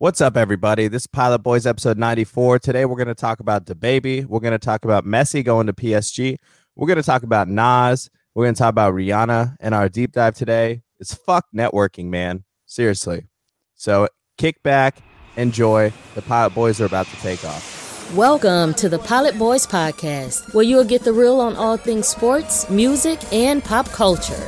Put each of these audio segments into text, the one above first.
What's up, everybody? This is Pilot Boys episode 94. Today, we're going to talk about DaBaby. We're going to talk about Messi going to PSG. We're going to talk about Nas. We're going to talk about Rihanna. And our deep dive today is fuck networking, man. Seriously. So kick back, enjoy. The Pilot Boys are about to take off. Welcome to the Pilot Boys Podcast, where you'll get the real on all things sports, music, and pop culture.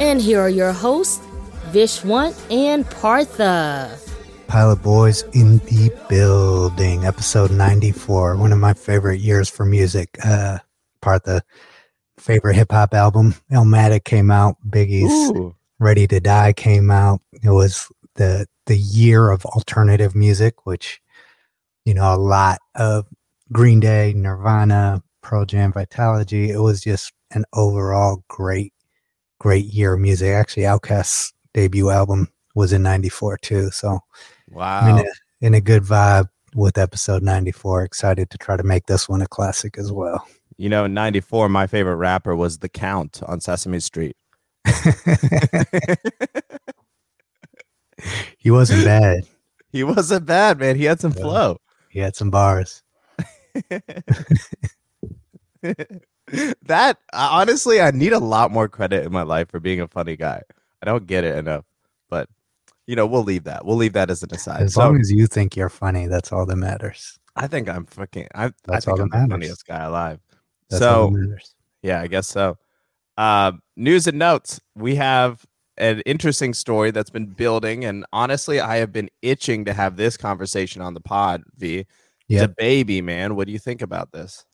And here are your hosts, Vishwant and Partha. Pilot Boys in the building, episode 94. One of my favorite years for music. Uh, Partha, favorite hip hop album, Illmatic came out. Biggie's Ooh. Ready to Die came out. It was the the year of alternative music, which you know a lot of Green Day, Nirvana, Pearl Jam, Vitalogy. It was just an overall great, great year of music. Actually, Outkast's debut album was in '94 too. So I'm Wow. in a, in a good vibe with episode 94. Excited to try to make this one a classic as well. You know, in 94, my favorite rapper was The Count on Sesame Street. he wasn't bad. he wasn't bad, man. He had some Yeah. flow. He had some bars. that honestly, I need a lot more credit in my life for being a funny guy. I don't get it enough, but you know, we'll leave that. We'll leave that as an aside. As So long as you think you're funny, that's all that matters. I think I'm fucking. I, I That's think all I'm that the matters. funniest guy alive. That's so yeah, I guess so. Uh, news and notes. We have an interesting story that's been building, and honestly, I have been itching to have this conversation on the pod. V, Yep. DaBaby man. What do you think about this?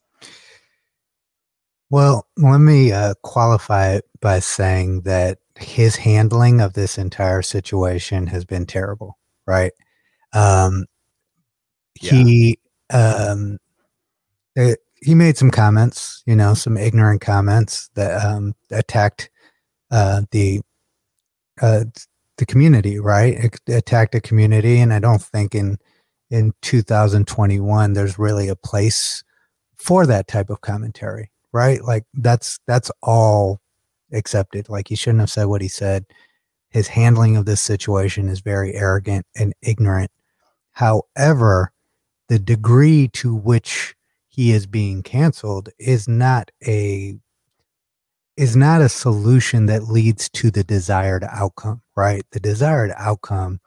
Well, let me uh, qualify it by saying that his handling of this entire situation has been terrible, right? Um, Yeah. He um, uh, he made some comments, you know, some ignorant comments that um, attacked uh, the uh, the community, right? It attacked the community, and I don't think in in 2021 there's really a place for that type of commentary right? Like that's that's all accepted. Like he shouldn't have said what he said. His handling of this situation is very arrogant and ignorant. However the degree to which he is being canceled is not a is not a solution that leads to the desired outcome right? The desired outcome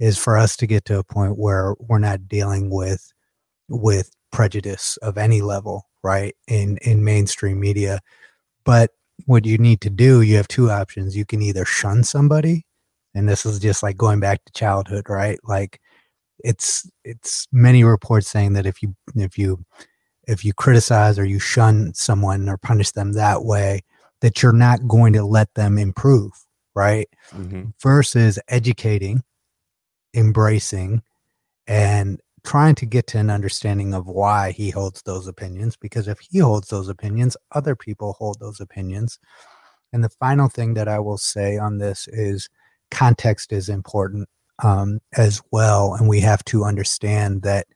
is for us to get to a point where we're not dealing with with prejudice of any level right in in mainstream media. But what you need to do you have two options. You can either shun somebody and this is just like going back to childhood right? Like it's it's many reports saying that if you if you if you criticize or you shun someone or punish them that way that you're not going to let them improve right? Mm-hmm. versus educating, embracing, and trying to get to an understanding of why he holds those opinions. Because if he holds those opinions, other people hold those opinions. And the final thing that I will say on this is context is important um, as well. And we have to understand that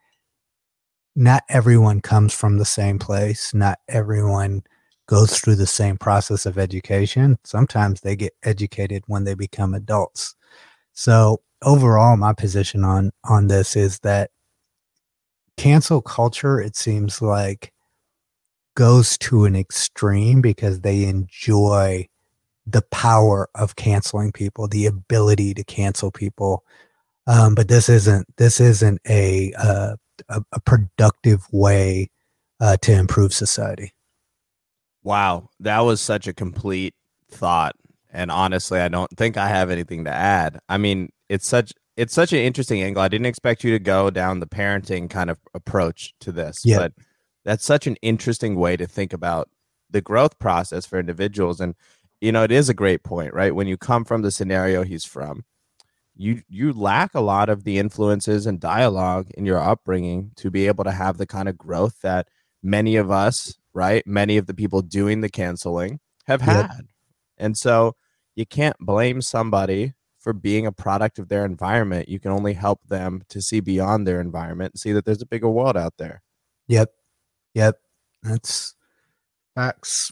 not everyone comes from the same place, not everyone goes through the same process of education. Sometimes they get educated when they become adults. So overall, my position on on this is that cancel culture, it seems like, goes to an extreme because they enjoy the power of canceling people, the ability to cancel people. Um, but this isn't this isn't a uh, a, a productive way uh, to improve society. Wow, that was such a complete thought. And honestly, I don't think I have anything to add. I mean, it's such it's such an interesting angle. I didn't expect you to go down the parenting kind of approach to this, Yeah. but that's such an interesting way to think about the growth process for individuals. And you know, it is a great point, right? When you come from the scenario he's from, you you lack a lot of the influences and dialogue in your upbringing to be able to have the kind of growth that many of us, right? Many of the people doing the canceling have Yep. had. And so you can't blame somebody for being a product of their environment. You can only help them to see beyond their environment and see that there's a bigger world out there. Yep. Yep. That's Facts.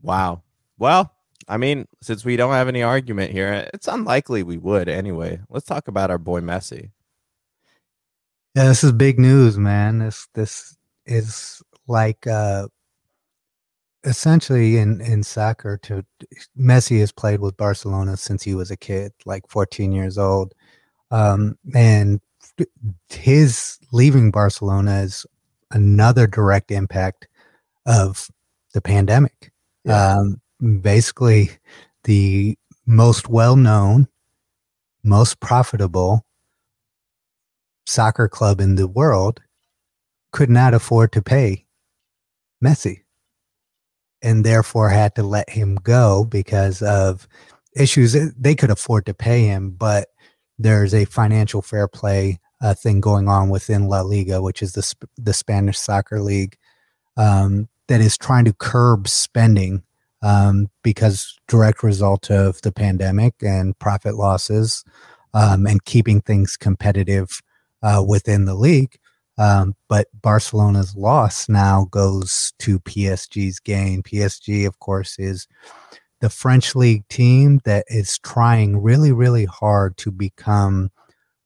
Wow. Well, I mean, since we don't have any argument here, it's unlikely we would anyway. Let's talk about our boy Messi. Yeah, this is big news, man. This this is like uh essentially in in soccer to Messi has played with Barcelona since he was a kid, like 14 years old. Um and his leaving Barcelona is another direct impact of the pandemic. Yeah. Um basically the most well-known, most profitable soccer club in the world could not afford to pay Messi and therefore had to let him go because of issues. They could afford to pay him, but there's a financial fair play uh, thing going on within La Liga, which is the, the Spanish soccer league, um, that is trying to curb spending um, because direct result of the pandemic and profit losses um, and keeping things competitive uh, within the league. Um, but Barcelona's loss now goes to PSG's gain. PSG, of course, is the French league team that is trying really, really hard to become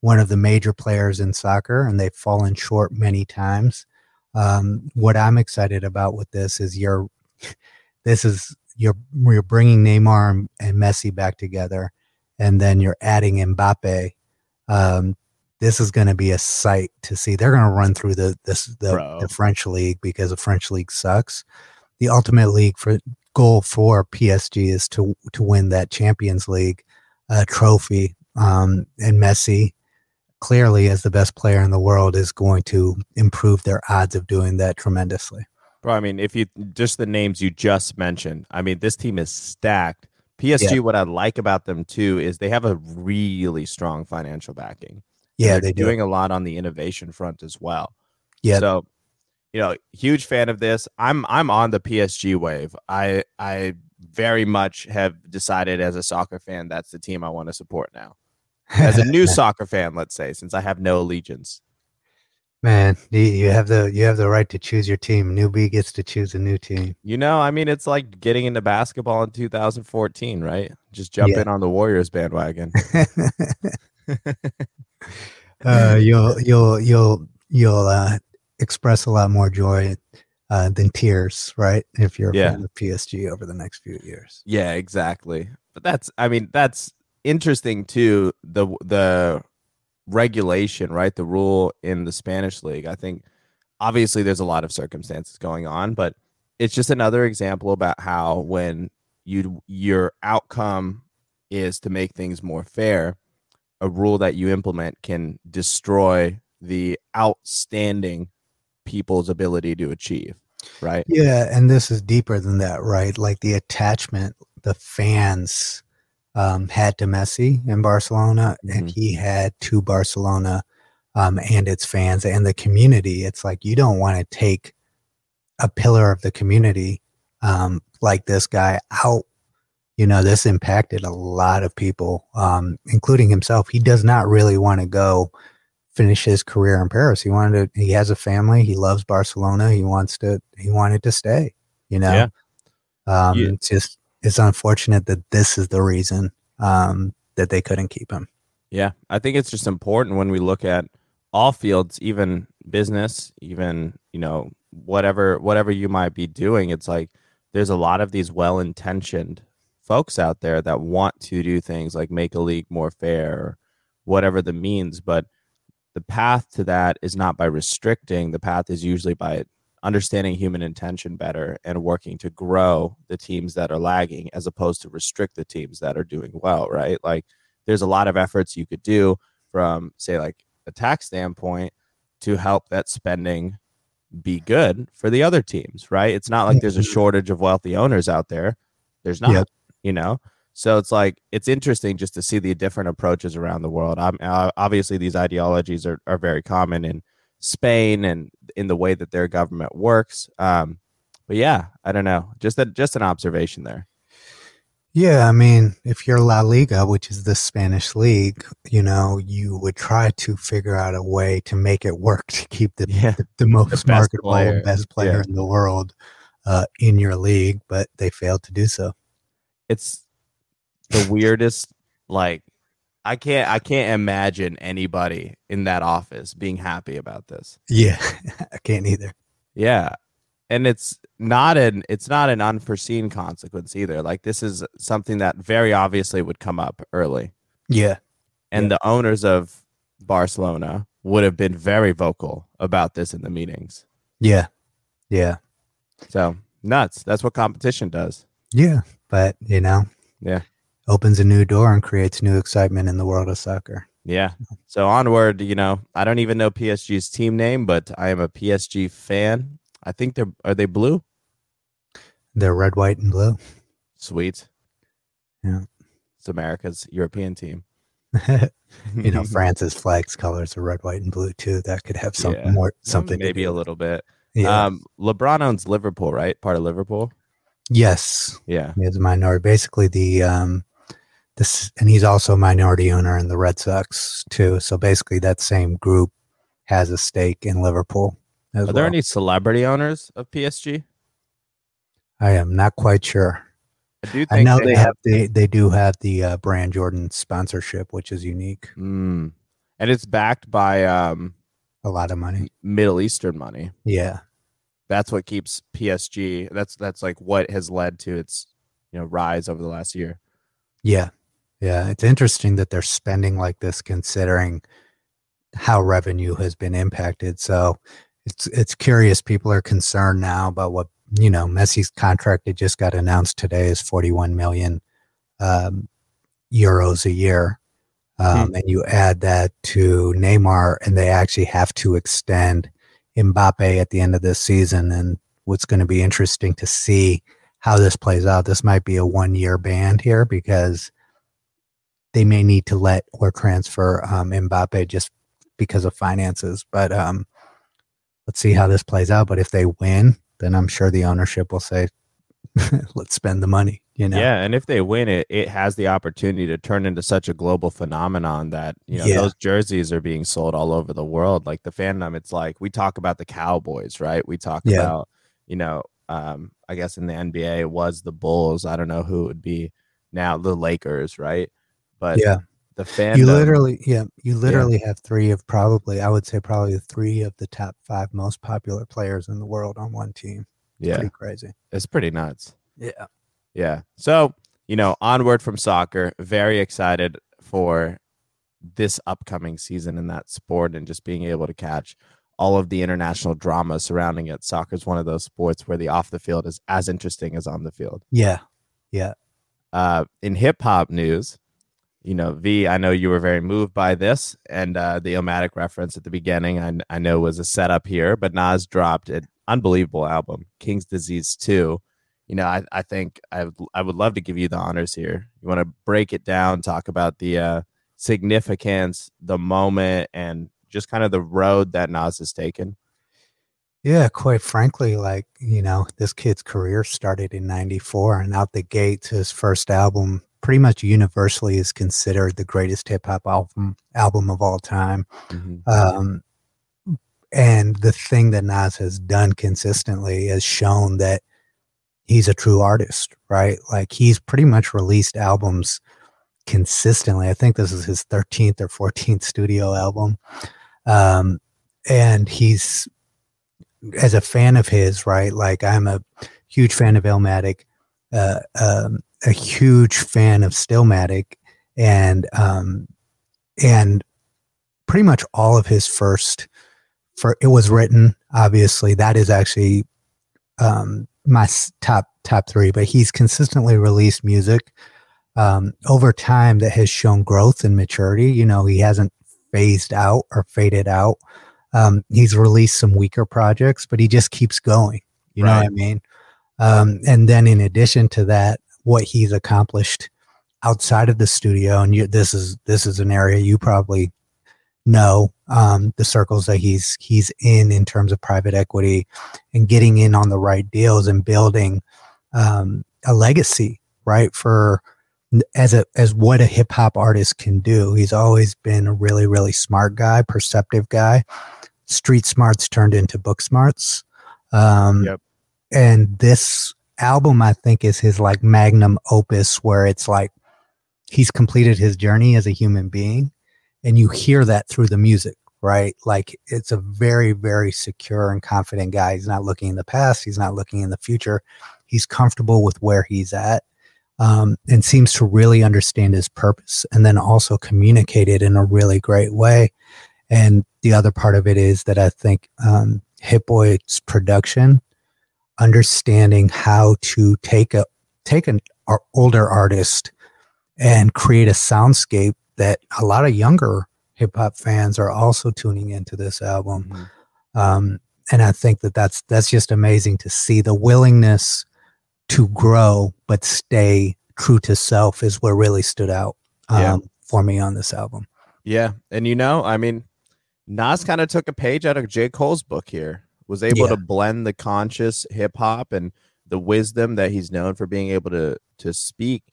one of the major players in soccer, and they've fallen short many times. Um, what I'm excited about with this is you're, this is you're you're bringing Neymar and Messi back together, and then you're adding Mbappe um, this is going to be a sight to see. They're going to run through the this the, the, French league because the French league sucks. The ultimate league for goal for PSG is to to win that Champions League uh, trophy. Um, and Messi, clearly as the best player in the world, is going to improve their odds of doing that tremendously. Bro, I mean, if you just the names you just mentioned, I mean, this team is stacked. PSG, yeah. what I like about them too is they have a really strong financial backing. Yeah, they're doing a lot on the innovation front as well. Yeah. So, you know, huge fan of this. I'm I'm on the PSG wave. I I very much have decided as a soccer fan that's the team I want to support now. As a new soccer fan, let's say, since I have no allegiance. Man, you have the you have the right to choose your team. Newbie gets to choose a new team. You know, I mean, it's like getting into basketball in 2014, right? Just jump yeah. in on the Warriors bandwagon. uh, you'll you'll you'll you'll uh, express a lot more joy uh, than tears, right? If you're a yeah. fan of PSG over the next few years. Yeah, exactly. But that's I mean that's interesting too. The the regulation, right? The rule in the Spanish league. I think obviously there's a lot of circumstances going on, but it's just another example about how when you your outcome is to make things more fair a rule that you implement can destroy the outstanding people's ability to achieve right? Yeah and this is deeper than that right? Like the attachment the fans um, had to messi in barcelona mm-hmm. and he had to barcelona um, and its fans and the community. It's like you don't want to take a pillar of the community um, like this guy out you know, this impacted a lot of people, um, including himself. He does not really want to go finish his career in Paris. He wanted to, he has a family. He loves Barcelona. He wants to, he wanted to stay, you know? Yeah. Um, yeah. It's just, it's unfortunate that this is the reason um, that they couldn't keep him. Yeah. I think it's just important when we look at all fields, even business, even, you know, whatever, whatever you might be doing. It's like, there's a lot of these well intentioned folks out there that want to do things like make a league more fair or whatever the means but the path to that is not by restricting. The path is usually by understanding human intention better and working to grow the teams that are lagging as opposed to restrict the teams that are doing well right? Like there's a lot of efforts you could do from say like a tax standpoint to help that spending be good for the other teams right? It's not like there's a mm-hmm. shortage of wealthy owners out there. There's not you know so it's like it's interesting just to see the different approaches around the world I'm, uh, obviously these ideologies are, are very common in spain and in the way that their government works um, but yeah i don't know just a, just an observation there yeah, I mean, if you're La Liga, which is the Spanish league, you know, you would try to figure out a way to make it work to keep the yeah. the, the, most the marketable player. best player yeah. in the world uh, in your league, but they failed to do so. It's the weirdest. Like, I can't. I can't imagine anybody in that office being happy about this. Yeah, I can't either. Yeah, and it's not an. It's not an unforeseen consequence either. Like, this is something that very obviously would come up early. Yeah, and Yeah. the owners of Barcelona would have been very vocal about this in the meetings. yeah, yeah, So nuts. That's what competition does. yeah. But you know, Yeah. opens a new door and creates new excitement in the world of soccer. Yeah. So onward, you know, I don't even know PSG's team name, but I am a PSG fan. I think they're are they blue? They're red, white, and blue. Sweet. Yeah. It's America's European team. you know, France's flag's colors are red, white, and blue too. That could have something Yeah. more, something. to maybe a little bit. Yeah. Um LeBron owns Liverpool, right? Part of Liverpool. Yes, Yeah. he is a minority. Basically, the um, this, and he's also a minority owner in the Red Sox too. So basically, that same group has a stake in Liverpool. As Are there well. any celebrity owners of PSG? I am not quite sure. I do think I know they have they they do have the uh, brand Jordan sponsorship, which is unique. Mm. And it's backed by um A lot of money. Middle Eastern money. Yeah, That's what keeps PSG. That's that's like what has led to its you know rise over the last year. yeah, yeah. It's interesting that they're spending like this, considering how revenue has been impacted. So it's it's curious. People are concerned now about what you know. Messi's contract that just got announced today is forty one million um, euros a year. Um, And you add that to Neymar, and they actually have to extend Mbappe at the end of this season. And what's going to be interesting to see how this plays out. This might be a one year ban here because they may need to let or transfer um, Mbappe just because of finances. But um, let's see how this plays out. But if they win, then I'm sure the ownership will say, let's spend the money. You know? Yeah, and if they win it, it has the opportunity to turn into such a global phenomenon that you know Yeah. those jerseys are being sold all over the world. Like the fandom, it's like we talk about the Cowboys, right? We talk Yeah. about you know, um, I guess in the NBA it was the Bulls. I don't know who it would be now, the Lakers, right? But Yeah. the fandom, You literally, yeah, you literally have three of probably, I would say probably three of the top five most popular players in the world on one team. Yeah, Pretty crazy. it's pretty nuts. Yeah. Yeah. So, you know, onward from soccer, very excited for this upcoming season in that sport and just being able to catch all of the international drama surrounding it. Soccer is one of those sports where the off the field is as interesting as on the field. Yeah. Yeah. Uh, in hip hop news, you know, V, I know you were very moved by this, and uh, the Illmatic reference at the beginning, I, I know was a setup here, but Nas dropped an unbelievable album, King's Disease 2. You know, I, I think I I would love to give you the honors here. You want to break it down, talk about the uh, significance, the moment, and just kind of the road that Nas has taken. Yeah, quite frankly, like, you know, this kid's career started in 94 and out the gates, his first album pretty much universally is considered the greatest hip hop album album of all time. Um, and the thing that Nas has done consistently has shown that he's a true artist, right? Like he's pretty much released albums consistently. I think this is his 13th or 14th studio album. Um, and he's, as a fan of his, right? Like I'm a huge fan of Illmatic, uh, um, a huge fan of Stillmatic, and um, and pretty much all of his first for it was written obviously. That is actually um my top top three but he's consistently released music um over time that has shown growth and maturity. You know he hasn't phased out or faded out. Um he's released some weaker projects but he just keeps going. You know what i mean? Um and then in addition to that what he's accomplished outside of the studio and you, this is this is an area you probably know um, the circles that he's he's in in terms of private equity and getting in on the right deals and building um, a legacy right for as a as what a hip hop artist can do. He's always been a really really smart guy, perceptive guy. Street smarts turned into book smarts. Um, Yep. and this album I think is his like magnum opus where it's like he's completed his journey as a human being and you hear that through the music right? Like it's a very very secure and confident guy. He's not looking in the past. He's not looking in the future. He's comfortable with where he's at um, and seems to really understand his purpose and then also communicate it in a really great way. And the other part of it is that i think um, Hit-Boy's production understanding how to take a take an older artist and create a soundscape that a lot of younger hip hop fans are also tuning into this album. Mm-hmm. Um, and I think that that's that's just amazing to see the willingness to grow but stay true to self is what really stood out um, yeah. for me on this album. Yeah, and you know, I mean, Nas kind of took a page out of J. Cole's book here was able yeah. to blend the conscious hip hop and the wisdom that he's known for being able to to speak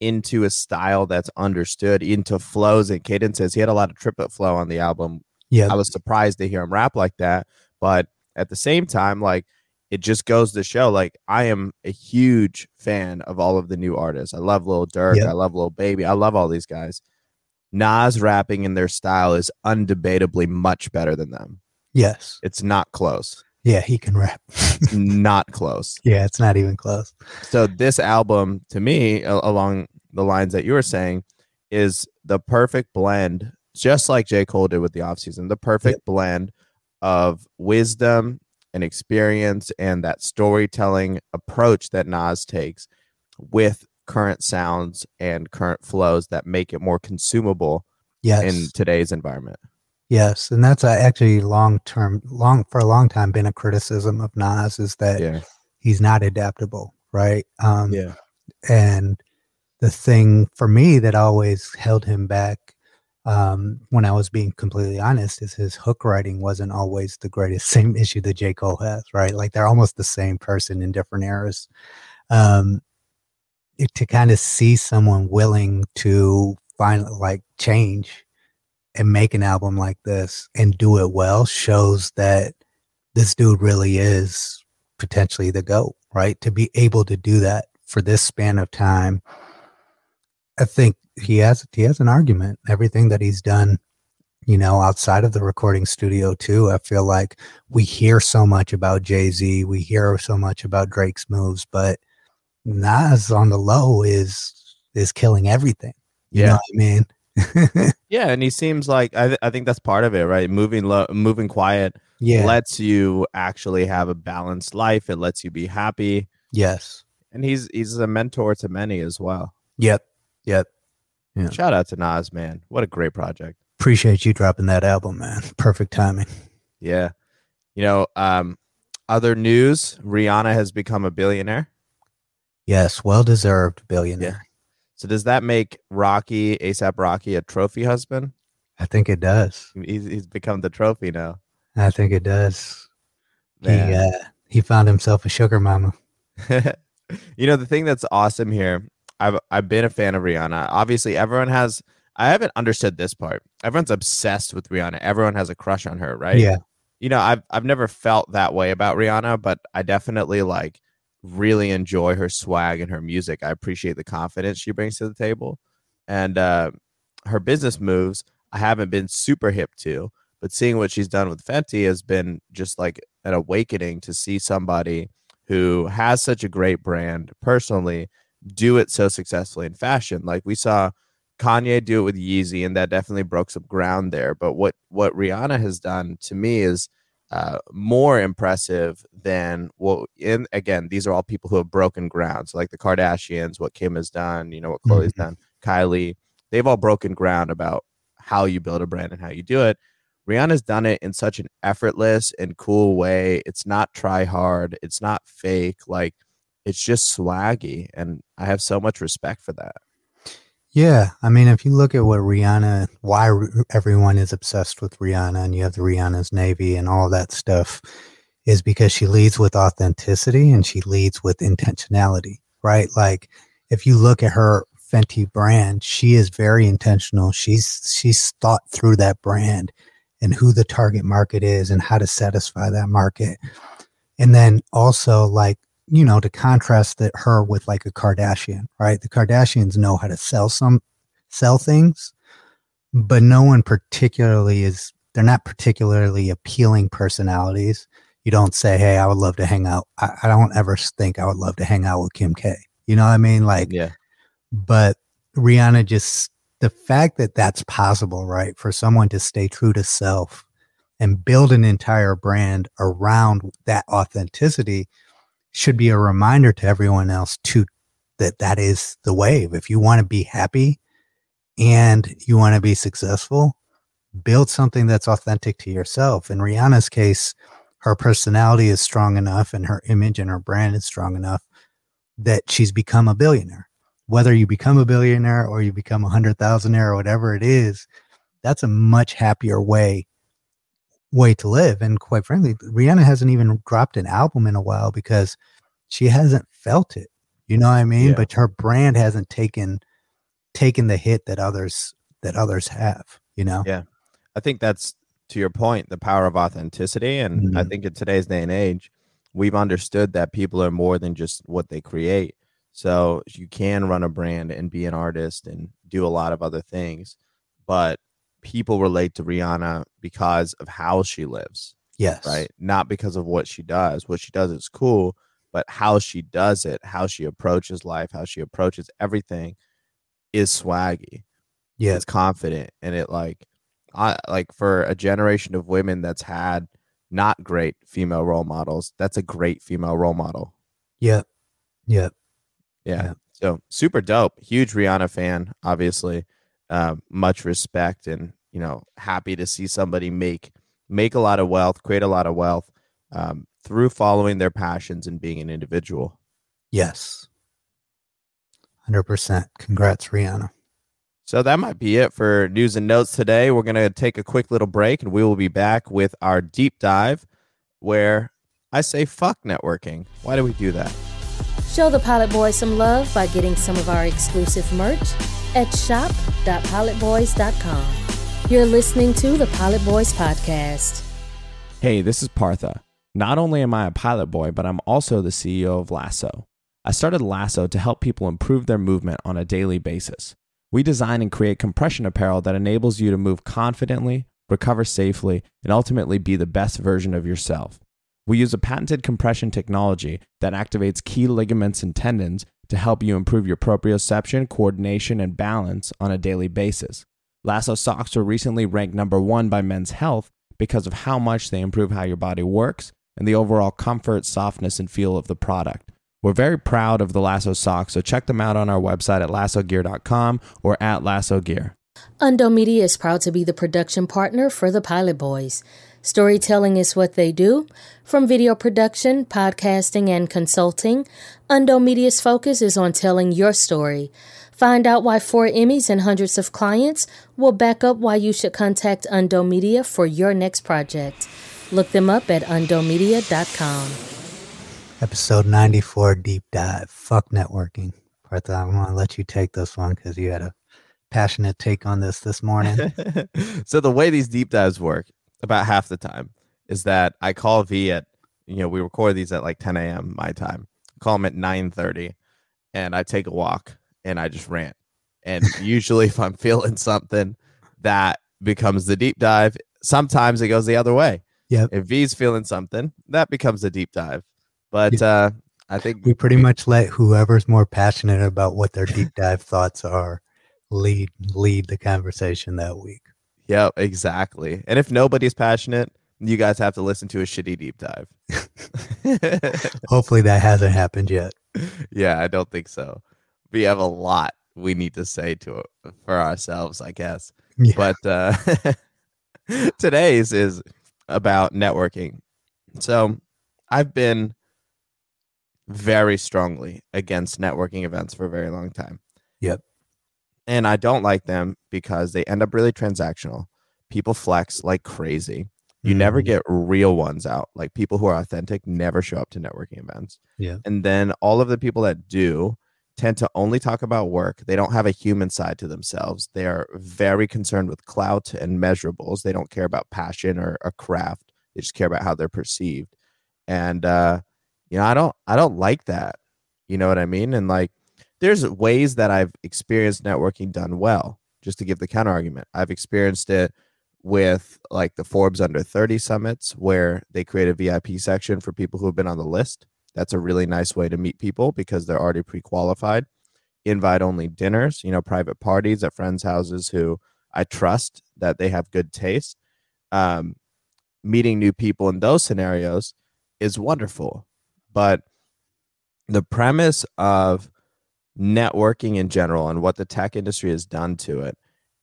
into a style that's understood into flows and cadences. He had a lot of triplet flow on the album. Yeah. I was surprised to hear him rap like that, but at the same time like it just goes to show like I am a huge fan of all of the new artists. I love Lil Durk, yep. I love Lil Baby, I love all these guys. Nas rapping in their style is undebatably much better than them. Yes. It's not close. Yeah, he can rap. not close. Yeah, it's not even close. So this album to me along the lines that you were saying is the perfect blend just like J. Cole did with the offseason, the perfect yep. blend of wisdom and experience and that storytelling approach that Nas takes with current sounds and current flows that make it more consumable yes. in today's environment. Yes, and that's actually long term, long for a long time been a criticism of Nas is that yeah. he's not adaptable, right? Um, yeah, and the thing for me that always held him back, um, when I was being completely honest, is his hook writing wasn't always the greatest. Same issue that J Cole has, right? Like they're almost the same person in different eras. Um, it, to kind of see someone willing to find like change and make an album like this and do it well shows that this dude really is potentially the GOAT, right? To be able to do that for this span of time, I think he has he has an argument. Everything that he's done, you know, outside of the recording studio too, I feel like we hear so much about Jay Z, we hear so much about Drake's moves, but Nas on the low is is killing everything. You yeah. know what I mean? yeah, and he seems like I, th- I think that's part of it, right? Moving low, moving quiet, yeah, lets you actually have a balanced life. It lets you be happy. Yes, and he's he's a mentor to many as well. Yep, yep. Yeah. Shout out to Nas, man! What a great project. Appreciate you dropping that album, man. Perfect timing. Yeah, you know, um, other news: Rihanna has become a billionaire. Yes, well deserved billionaire. So does that make Rocky ASAP Rocky a trophy husband? I think it does. He's, he's become the trophy now. I think it does. Man. He uh, he found himself a sugar mama. you know the thing that's awesome here. I've I've been a fan of Rihanna. Obviously, everyone has. I haven't understood this part. Everyone's obsessed with Rihanna. Everyone has a crush on her, right? Yeah. You know, I've I've never felt that way about Rihanna, but I definitely like really enjoy her swag and her music. I appreciate the confidence she brings to the table. And uh, her business moves, I haven't been super hip to, but seeing what she's done with Fenty has been just like an awakening to see somebody who has such a great brand personally do it so successfully in fashion. Like we saw Kanye do it with Yeezy, and that definitely broke some ground there. But what what Rihanna has done to me is uh, more impressive than well in again these are all people who have broken ground so like the kardashians what kim has done you know what Khloe's mm-hmm. done kylie. They've all broken ground about how you build a brand and how you do it. Rihanna's done it in such an effortless and cool way. It's not try hard it's not fake. Like it's just swaggy and i have so much respect for that yeah, I mean, if you look at what Rihanna, why everyone is obsessed with Rihanna, and you have the Rihanna's Navy and all that stuff, is because she leads with authenticity and she leads with intentionality, right? Like, if you look at her Fenty brand, she is very intentional. She's she's thought through that brand and who the target market is and how to satisfy that market. and then also like you know to contrast that her with like a Kardashian, right? The Kardashians know how to sell some sell things, but no one particularly is. They're not particularly appealing personalities. You don't say, "Hey, I would love to hang out." I, I don't ever think I would love to hang out with Kim K. You know what I mean? Like, Yeah. but Rihanna just the fact that that's possible, right? For someone to stay true to self and build an entire brand around that authenticity should be a reminder to everyone else to that that is the wave. If you want to be happy and you want to be successful, build something that's authentic to yourself. In Rihanna's case, her personality is strong enough and her image and her brand is strong enough that she's become a billionaire. Whether you become a billionaire or you become a hundred thousandaire or whatever it is, that's a much happier way way to live. And quite frankly, Rihanna hasn't even dropped an album in a while because she hasn't felt it. You know what I mean? Yeah. But her brand hasn't taken taken the hit that others that others have, you know? Yeah. I think that's to your point, the power of authenticity. And I Mhm. think in today's day and age, we've understood that people are more than just what they create. So you can run a brand and be an artist and do a lot of other things, but people relate to Rihanna because of how she lives, Yes. right? Not because of what she does. What she does is cool, but how she does it, how she approaches life, how she approaches everything is swaggy Yeah. it's confident and it like i like for a generation of women that's had not great female role models that's a great female role model Yep. Yep. yeah, Yeah. so super dope huge rihanna fan obviously uh, much respect and you know happy to see somebody make make a lot of wealth create a lot of wealth um, through following their passions and being an individual Yes. 100%. Congrats, Rihanna. So that might be it for news and notes today. We're going to take a quick little break and we will be back with our deep dive where I say fuck networking. Why do we do that? Show the Pilot Boys some love by getting some of our exclusive merch at shop.pilotboys.com. You're listening to the Pilot Boys Podcast. Hey, this is Partha. Not only am I a pilot boy, but I'm also the CEO of Lasso. I started Lasso to help people improve their movement on a daily basis. We design and create compression apparel that enables you to move confidently, recover safely, and ultimately be the best version of yourself. We use a patented compression technology that activates key ligaments and tendons to help you improve your proprioception, coordination, and balance on a daily basis. Lasso socks were recently ranked number one by Men's Health because of how much they improve how your body works and the overall comfort, softness, and feel of the product. We're very proud of the Lasso socks, so check them out on our website at lassogear.com or at Lasso Gear. Undo Media is proud to be the production partner for the Pilot Boys. Storytelling is what they do. From video production, podcasting, and consulting, Undo Media's focus is on telling your story. Find out why four Emmys and hundreds of clients will back up why you should contact Undo Media for your next project. Look them up at undomedia.com. Episode 94 Deep Dive. Fuck networking. Partha, I want to let you take this one because you had a passionate take on this this morning. so the way these deep dives work about half the time is that I call V at you know we record these at like 10 a.m. my time. Call him at 9:30, and I take a walk and I just rant. And usually, if I'm feeling something, that becomes the deep dive. Sometimes it goes the other way. Yeah. If V's feeling something, that becomes a deep dive. But uh, I think we pretty much let whoever's more passionate about what their deep dive thoughts are lead lead the conversation that week. Yeah, exactly. And if nobody's passionate, you guys have to listen to a shitty deep dive. Hopefully that hasn't happened yet. yeah, I don't think so. We have a lot we need to say to for ourselves, I guess. Yeah. But uh, today's is about networking. So I've been very strongly against networking events for a very long time. Yep. And I don't like them because they end up really transactional. People flex like crazy. You never Mhm. get real ones out. Like people who are authentic never show up to networking events. Yeah. And then all of the people that do tend to only talk about work. They don't have a human side to themselves. They are very concerned with clout and measurables. They don't care about passion or a craft. They just care about how they're perceived. and uh you know i don't i don't like that you know what i mean and like there's ways that i've experienced networking done well just to give the counter argument i've experienced it with like the forbes under 30 summits where they create a vip section for people who have been on the list that's a really nice way to meet people because they're already pre-qualified invite only dinners you know private parties at friends houses who i trust that they have good taste um, meeting new people in those scenarios is wonderful. But the premise of networking in general and what the tech industry has done to it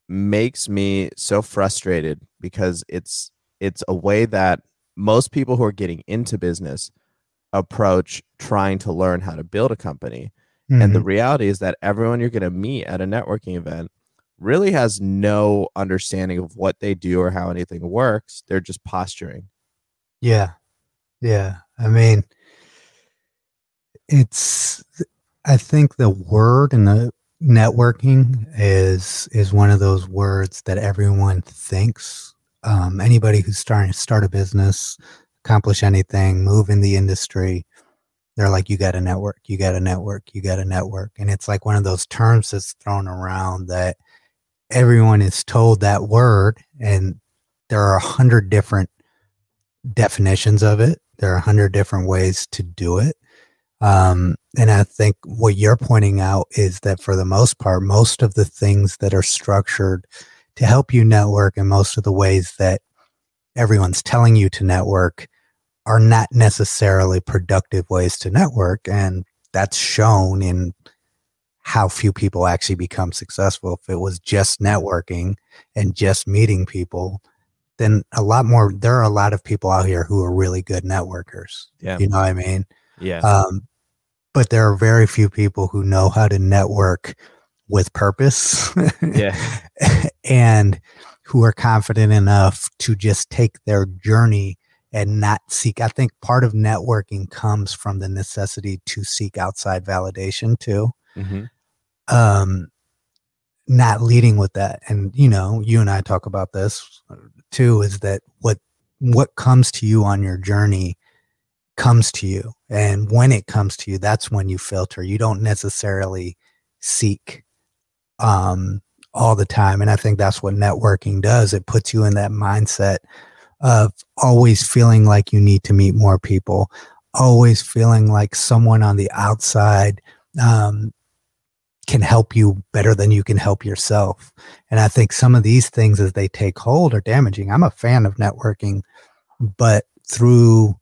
makes me so frustrated because it's it's a way that most people who are getting into business approach trying to learn how to build a company. Mm-hmm. And the mm-hmm. reality is that everyone you're going to meet at a networking event really has no understanding of what they do or how anything works. They're just posturing. Yeah. Yeah. I mean, it's, I think the word and the networking is, is one of those words that everyone thinks. Um, anybody who's starting to start a business, accomplish anything, move in the industry, they're like, you got a network, you got a network, you got a network. And it's like one of those terms that's thrown around that everyone is told that word and there are a hundred different definitions of it there are a hundred different ways to do it um, and i think what you're pointing out is that for the most part most of the things that are structured to help you network and most of the ways that everyone's telling you to network are not necessarily productive ways to network and that's shown in how few people actually become successful. If it was just networking and just meeting people, then a lot more, there are a lot of people out here who are really good networkers. Yeah. You know what I mean? Yeah. Um, but there are very few people who know how to network with purpose. yeah. and who are confident enough to just take their journey and not seek. I think part of networking comes from the necessity to seek outside validation too. Mm-hmm um, not leading with that. And you know, you and I talk about this too. Is that what what comes to you on your journey comes to you, and when it comes to you, that's when you filter. You don't necessarily seek um, all the time, and I think that's what networking does. It puts you in that mindset of always feeling like you need to meet more people, always feeling like someone on the outside um, can help you better than you can help yourself. And I think some of these things as they take hold are damaging. I'm a fan of networking, but through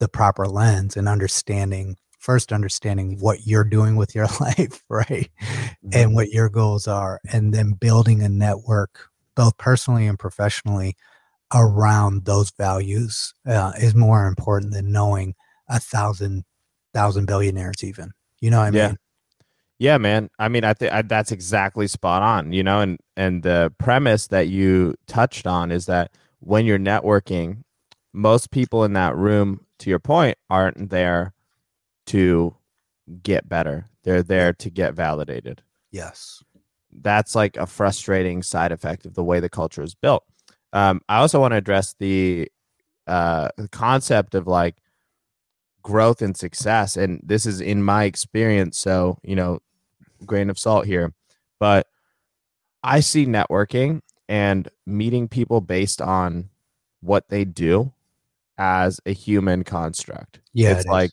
the proper lens and understanding first understanding what you're doing with your life, right? Mm-hmm. And what your goals are and then building a network both personally and professionally around those values uh, is more important than knowing a thousand thousand billionaires even you know what i mean yeah, man. I mean, I think that's exactly spot on. You know, and and the premise that you touched on is that when you're networking, most people in that room, to your point, aren't there to get better. They're there to get validated. Yes, that's like a frustrating side effect of the way the culture is built. Um, I also want to address the uh, concept of like growth and success and this is in my experience so you know grain of salt here, but I see networking and meeting people based on what they do as a human construct. Yeah, it's it like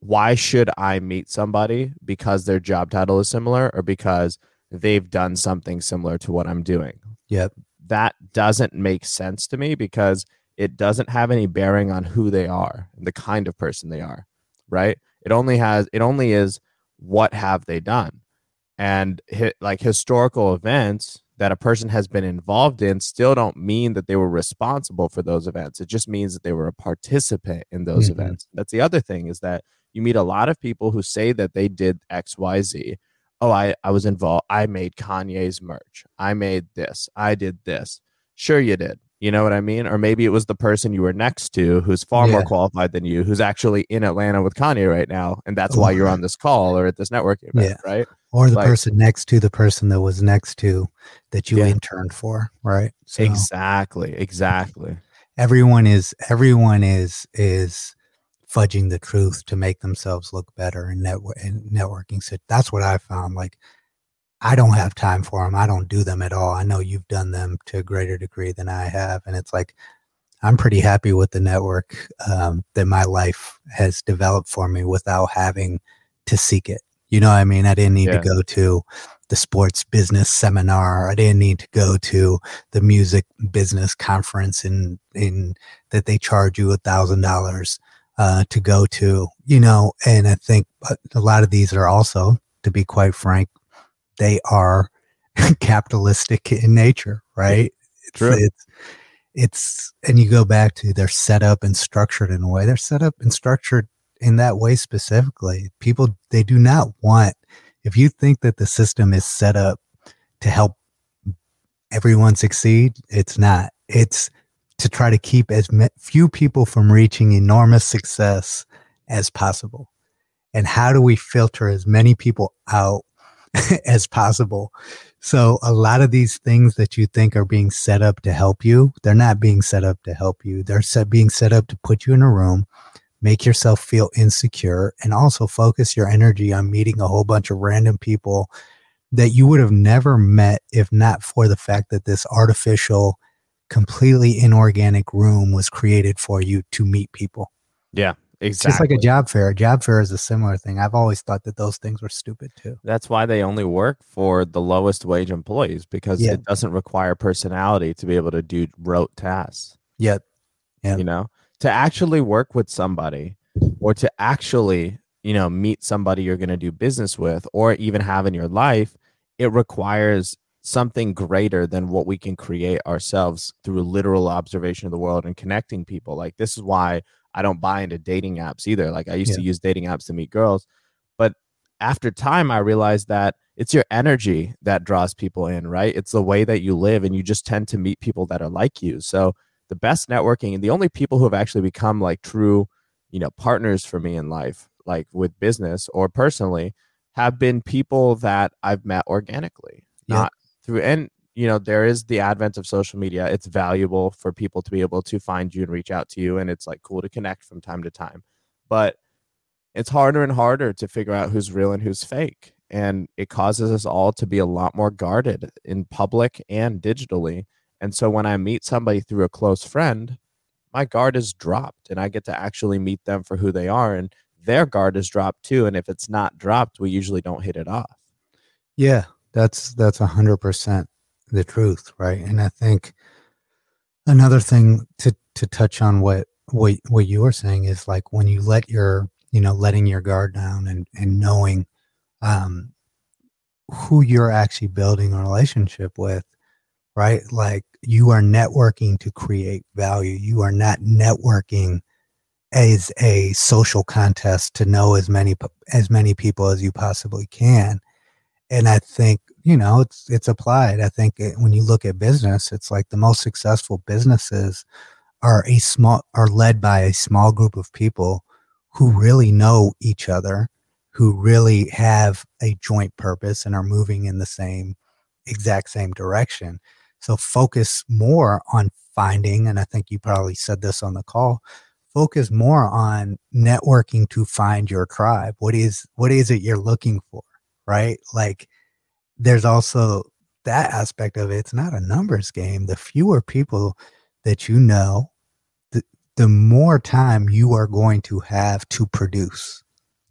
why should I meet somebody because their job title is similar or because they've done something similar to what I'm doing? Yep. That doesn't make sense to me because it doesn't have any bearing on who they are and the kind of person they are, right? It only has it only is what have they done? And like historical events that a person has been involved in still don't mean that they were responsible for those events. It just means that they were a participant in those mm-hmm. events. That's the other thing is that you meet a lot of people who say that they did XYZ. Oh, I, I was involved. I made Kanye's merch. I made this. I did this. Sure, you did. You know what I mean? Or maybe it was the person you were next to who's far yeah. more qualified than you, who's actually in Atlanta with Kanye right now. And that's why you're on this call or at this networking event, yeah. right? Or the like, person next to the person that was next to that you yeah. interned for, right? So, exactly. Exactly. everyone is everyone is is fudging the truth to make themselves look better in network in networking. So that's what I found. Like I don't have time for them. I don't do them at all. I know you've done them to a greater degree than I have, and it's like I'm pretty happy with the network um, that my life has developed for me without having to seek it. You know what I mean? I didn't need yeah. to go to the sports business seminar. I didn't need to go to the music business conference in in that they charge you a thousand dollars uh, to go to. You know, and I think a lot of these are also, to be quite frank, they are capitalistic in nature, right? True. It's, it's it's and you go back to they're set up and structured in a way. They're set up and structured in that way specifically. People they do not want if you think that the system is set up to help everyone succeed, it's not. It's to try to keep as few people from reaching enormous success as possible. And how do we filter as many people out as possible? So, a lot of these things that you think are being set up to help you, they're not being set up to help you. They're set, being set up to put you in a room make yourself feel insecure and also focus your energy on meeting a whole bunch of random people that you would have never met if not for the fact that this artificial completely inorganic room was created for you to meet people yeah exactly it's just like a job fair. A job fair is a similar thing. I've always thought that those things were stupid too. That's why they only work for the lowest wage employees because yeah. it doesn't require personality to be able to do rote tasks. Yep. Yeah. you know? To actually work with somebody or to actually you know meet somebody you're going to do business with or even have in your life it requires something greater than what we can create ourselves through literal observation of the world and connecting people. Like this is why i don't buy into dating apps either like i used yeah. to use dating apps to meet girls but after time i realized that it's your energy that draws people in right it's the way that you live and you just tend to meet people that are like you so the best networking and the only people who have actually become like true, you know, partners for me in life, like with business or personally, have been people that I've met organically, yeah. not through. And you know, there is the advent of social media. It's valuable for people to be able to find you and reach out to you, and it's like cool to connect from time to time. But it's harder and harder to figure out who's real and who's fake. And it causes us all to be a lot more guarded in public and digitally and so when I meet somebody through a close friend, my guard is dropped and I get to actually meet them for who they are. And their guard is dropped too. And if it's not dropped, we usually don't hit it off. Yeah, that's that's a hundred percent the truth, right? And I think another thing to to touch on what what what you were saying is like when you let your you know letting your guard down and and knowing um who you're actually building a relationship with right? Like you are networking to create value. You are not networking as a social contest to know as many as many people as you possibly can. And I think you know it's it's applied. I think it, when you look at business, it's like the most successful businesses are a small are led by a small group of people who really know each other, who really have a joint purpose and are moving in the same exact same direction. So focus more on finding, and I think you probably said this on the call, focus more on networking to find your tribe. What is what is it you're looking for? Right? Like there's also that aspect of it. It's not a numbers game. The fewer people that you know, the, the more time you are going to have to produce.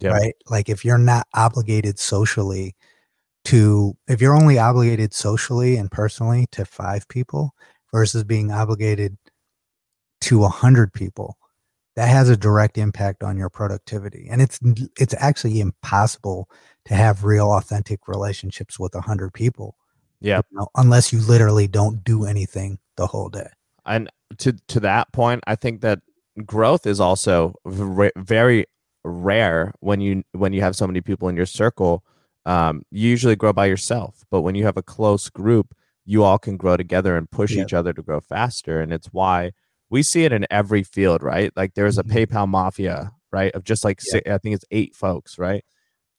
Yep. Right? Like if you're not obligated socially to if you're only obligated socially and personally to five people versus being obligated to a hundred people that has a direct impact on your productivity and it's it's actually impossible to have real authentic relationships with a hundred people yeah. you know, unless you literally don't do anything the whole day. And to to that point i think that growth is also very rare when you when you have so many people in your circle. Um, you usually grow by yourself but when you have a close group you all can grow together and push yep. each other to grow faster and it's why we see it in every field right? Like there's a mm-hmm. paypal mafia right? Of just like yep. i think it's eight folks right?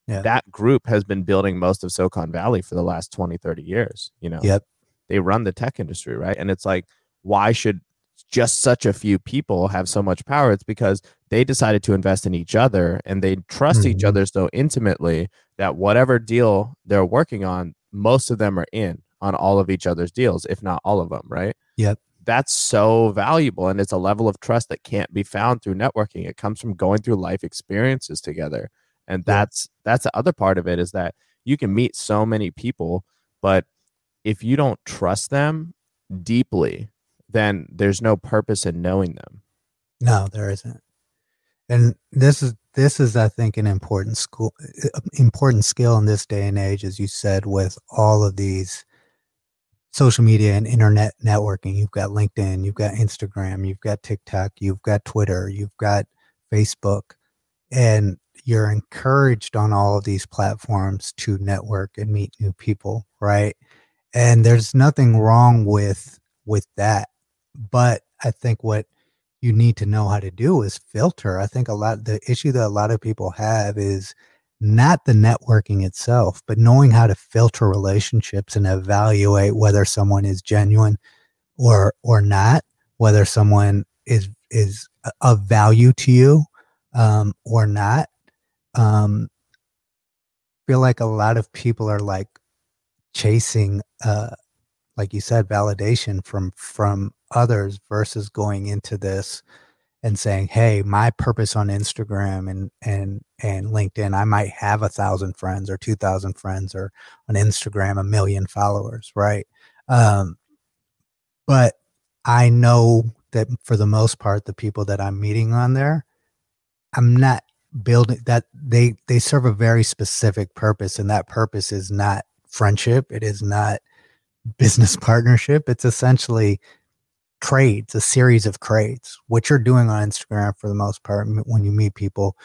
Yeah. that group has been building most of silicon valley for the last 20 30 years you know? Yep. They run the tech industry right? And it's like why should just such a few people have so much power? It's because they decided to invest in each other and they trust mm-hmm. each other so intimately that whatever deal they're working on most of them are in on all of each other's deals if not all of them right? Yep that's so valuable and it's a level of trust that can't be found through networking it comes from going through life experiences together and that's that's the other part of it is that you can meet so many people but if you don't trust them deeply then there's no purpose in knowing them. No there isn't. And this is this is i think an important school uh, important skill in this day and age as you said with all of these social media and internet networking. You've got LinkedIn, you've got Instagram, you've got TikTok, you've got Twitter, you've got Facebook, and you're encouraged on all of these platforms to network and meet new people, right? And there's nothing wrong with with that. But I think what you need to know how to do is filter. I think a lot the issue that a lot of people have is not the networking itself, but knowing how to filter relationships and evaluate whether someone is genuine or or not, whether someone is is of value to you um, or not. Um, feel like a lot of people are like chasing, uh, like you said, validation from from others versus going into this and saying, "Hey, my purpose on Instagram and and and LinkedIn, I might have a thousand friends or two thousand friends, or on Instagram a million followers, right? Um, but I know that for the most part, the people that I'm meeting on there, I'm not building that they they serve a very specific purpose, and that purpose is not friendship. It is not business partnership. It's essentially trades, a series of trades. What you're doing on Instagram for the most part, when you meet people,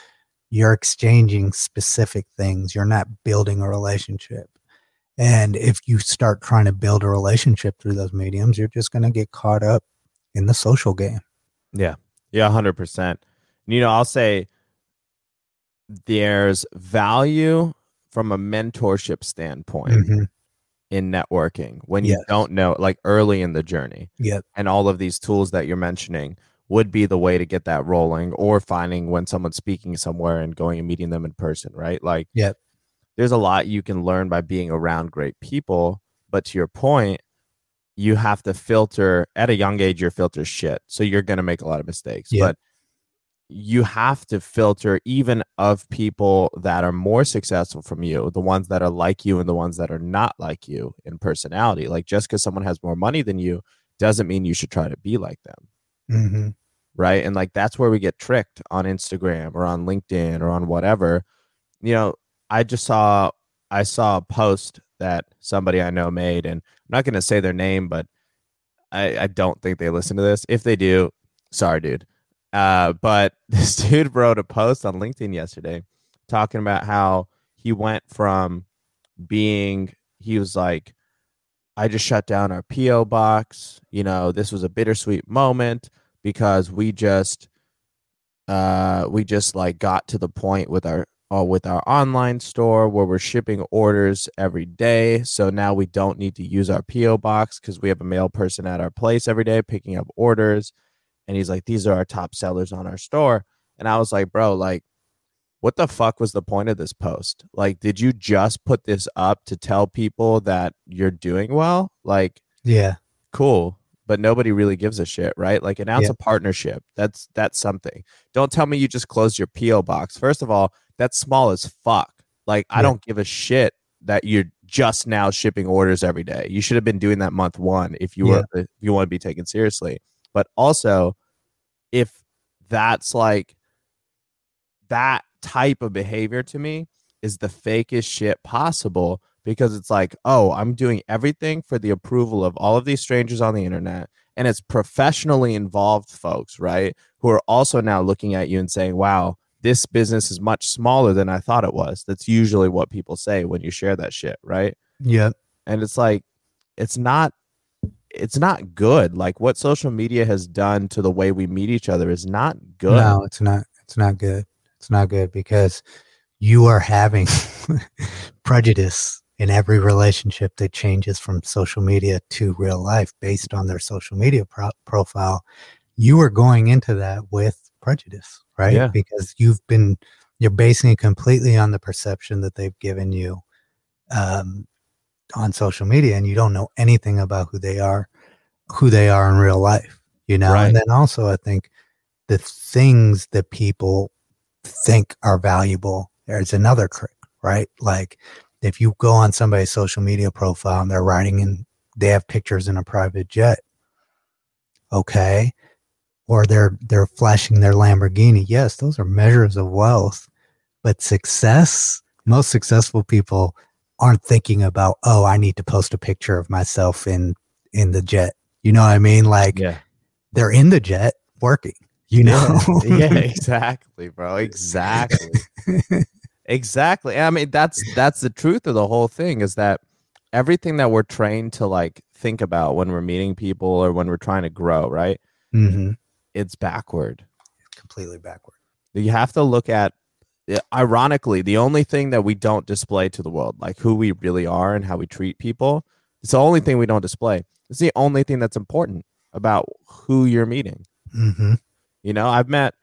you're exchanging specific things. You're not building a relationship. And if you start trying to build a relationship through those mediums, you're just going to get caught up in the social game. Yeah. Yeah, 100%. You know, I'll say there's value from a mentorship standpoint. Mm-hmm in networking when you don't know like early in the journey. Yep. And all of these tools that you're mentioning would be the way to get that rolling or finding when someone's speaking somewhere and going and meeting them in person, right? Like yep. there's a lot you can learn by being around great people, but to your point, you have to filter at a young age your filter shit. So you're going to make a lot of mistakes. Yep. But you have to filter even of people that are more successful from you, the ones that are like you and the ones that are not like you in personality. Like just because someone has more money than you doesn't mean you should try to be like them. Mm-hmm. Right. And like that's where we get tricked on Instagram or on LinkedIn or on whatever. You know, I just saw I saw a post that somebody I know made, and I'm not gonna say their name, but I, I don't think they listen to this. If they do, sorry, dude. Uh, but this dude wrote a post on LinkedIn yesterday talking about how he went from being, he was like, I just shut down our PO box. You know, this was a bittersweet moment because we just, uh, we just like got to the point with our uh, with our online store where we're shipping orders every day. So now we don't need to use our PO box because we have a mail person at our place every day picking up orders and he's like, these are our top sellers on our store. And I was like, bro, like, what the fuck was the point of this post? Like, did you just put this up to tell people that you're doing well? Like, yeah, cool. But nobody really gives a shit, right? Like, announce yeah. a partnership. That's that's something. Don't tell me you just closed your PO box. First of all, that's small as fuck. Like, yeah. I don't give a shit that you're just now shipping orders every day. You should have been doing that month one if you yeah. were if you want to be taken seriously. But also, if that's like that type of behavior to me is the fakest shit possible because it's like, oh, I'm doing everything for the approval of all of these strangers on the internet. And it's professionally involved folks, right? Who are also now looking at you and saying, wow, this business is much smaller than I thought it was. That's usually what people say when you share that shit, right? Yeah. And it's like, it's not it's not good. Like what social media has done to the way we meet each other is not good. No, it's not. It's not good. It's not good because you are having prejudice in every relationship that changes from social media to real life based on their social media pro- profile, you are going into that with prejudice, right? Yeah. Because you've been you're basing it completely on the perception that they've given you um, on social media, and you don't know anything about who they are, who they are in real life. You know, Right. and then also I think the things that people think are valuable there's another trick, right? Like if you go on somebody's social media profile and they're writing in, they have pictures in a private jet, okay, or they're they're flashing their Lamborghini. Yes, those are measures of wealth, but success. Most successful people aren't thinking about, oh, I need to post a picture of myself in in the jet. You know what I mean? Like Yeah. they're in the jet working. You know? yeah, exactly, bro. Exactly. exactly. I mean, that's that's the truth of the whole thing is that everything that we're trained to like think about when we're meeting people or when we're trying to grow, right? hmm It's backward. Completely backward. You have to look at yeah, ironically, the only thing that we don't display to the world, like who we really are and how we treat people, it's the only thing we don't display. It's the only thing that's important about who you're meeting. hmm You know, I've met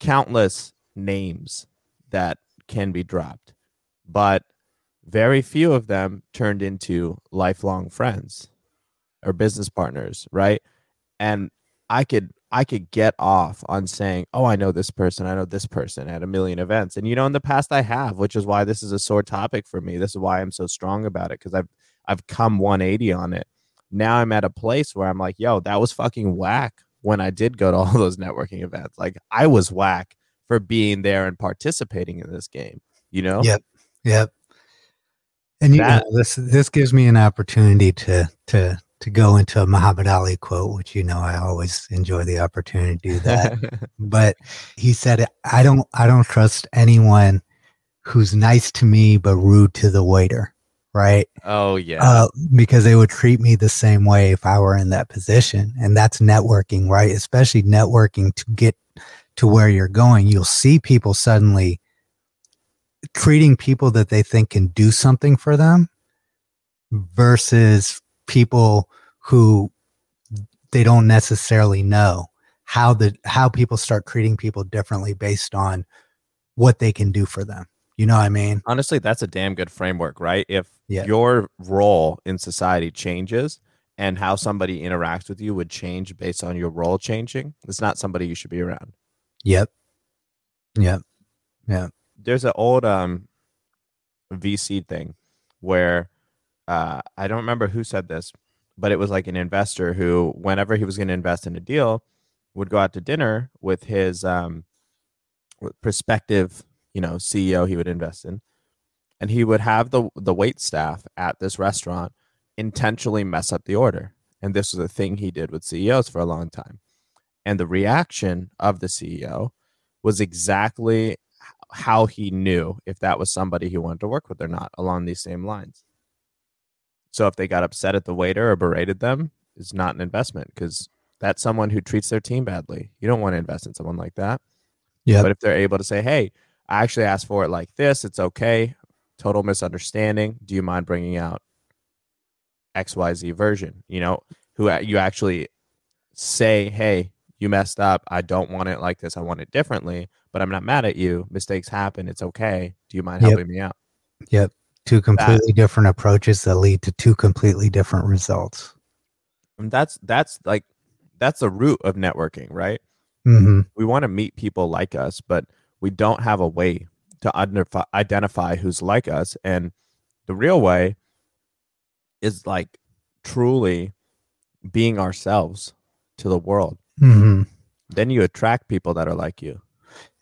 countless names that can be dropped, but very few of them turned into lifelong friends or business partners, right? And I could I could get off on saying, "Oh, I know this person, I know this person" at a million events. And you know, in the past I have, which is why this is a sore topic for me. This is why I'm so strong about it because I've I've come 180 on it. Now I'm at a place where I'm like, "Yo, that was fucking whack." When I did go to all those networking events, like I was whack for being there and participating in this game. You know? Yep. Yep. And you That- know, this this gives me an opportunity to to to go into a Muhammad Ali quote, which you know I always enjoy the opportunity to do that. but he said, "I don't I don't trust anyone who's nice to me but rude to the waiter." Right? oh yeah. Uh, because they would treat me the same way if I were in that position, and that's networking, right? Especially networking to get to where you're going. You'll see people suddenly treating people that they think can do something for them versus people who they don't necessarily know how the how people start treating people differently based on what they can do for them. You know what I mean? honestly that's a damn good framework right if Yeah. your role in society changes and how somebody interacts with you would change based on your role changing it's not somebody you should be around Yep. Yep. Yeah. There's an old um vc thing where uh i don't remember who said this but it was like an investor who whenever he was going to invest in a deal would go out to dinner with his um prospective you know ceo he would invest in and he would have the the wait staff at this restaurant intentionally mess up the order and this was a thing he did with ceos for a long time and the reaction of the ceo was exactly how he knew if that was somebody he wanted to work with or not along these same lines so if they got upset at the waiter or berated them it's not an investment because that's someone who treats their team badly you don't want to invest in someone like that Yeah. but if they're able to say, hey, I actually asked for it like this, it's okay. Total misunderstanding. Do you mind bringing out XYZ version? You know, who you actually say, hey, you messed up. I don't want it like this. I want it differently, but I'm not mad at you. Mistakes happen. It's okay. Do you mind Yep. helping me out? Yep. Two completely different approaches that lead to two completely different results. And that's that's like that's the root of networking, right? hmm we want to meet people like us, but we don't have a way to identify, identify who's like us. And the real way is like truly being ourselves to the world. hmm Then you attract people that are like you.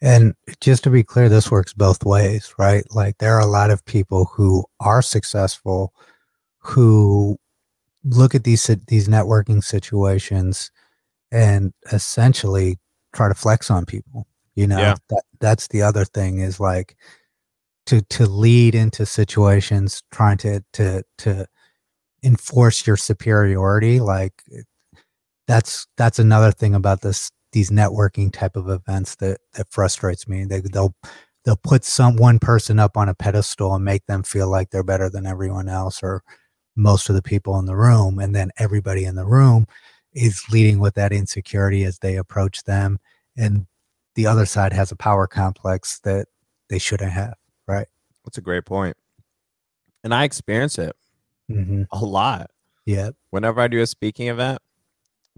And just to be clear, this works both ways, right? Like there are a lot of people who are successful who look at these these networking situations and essentially try to flex on people. You know, Yeah. that that's the other thing is like to to lead into situations trying to to to enforce your superiority like that's that's another thing about this these networking type of events that that frustrates me they they'll they'll put some one person up on a pedestal and make them feel like they're better than everyone else or most of the people in the room and then everybody in the room is leading with that insecurity as they approach them and the other side has a power complex that they shouldn't have right That's a great. And I experience it mm-hmm. a lot. yeah Whenever I do a speaking event,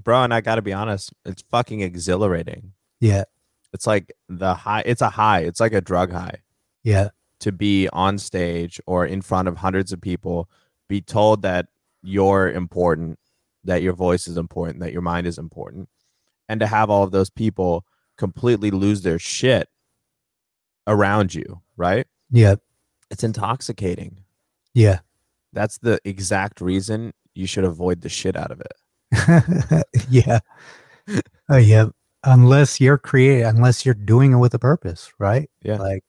bro, and I got to be honest, it's fucking exhilarating. yeah It's like the high, it's a high, it's like a drug high yeah to be on stage or in front of hundreds of people, be told that you're important, that your voice is important, that your mind is important, and to have all of those people completely lose their shit around you, right? yeah It's intoxicating. yeah That's the exact reason you should avoid the shit out of it. yeah oh yeah unless you're creating unless you're doing it with a purpose right Yeah. like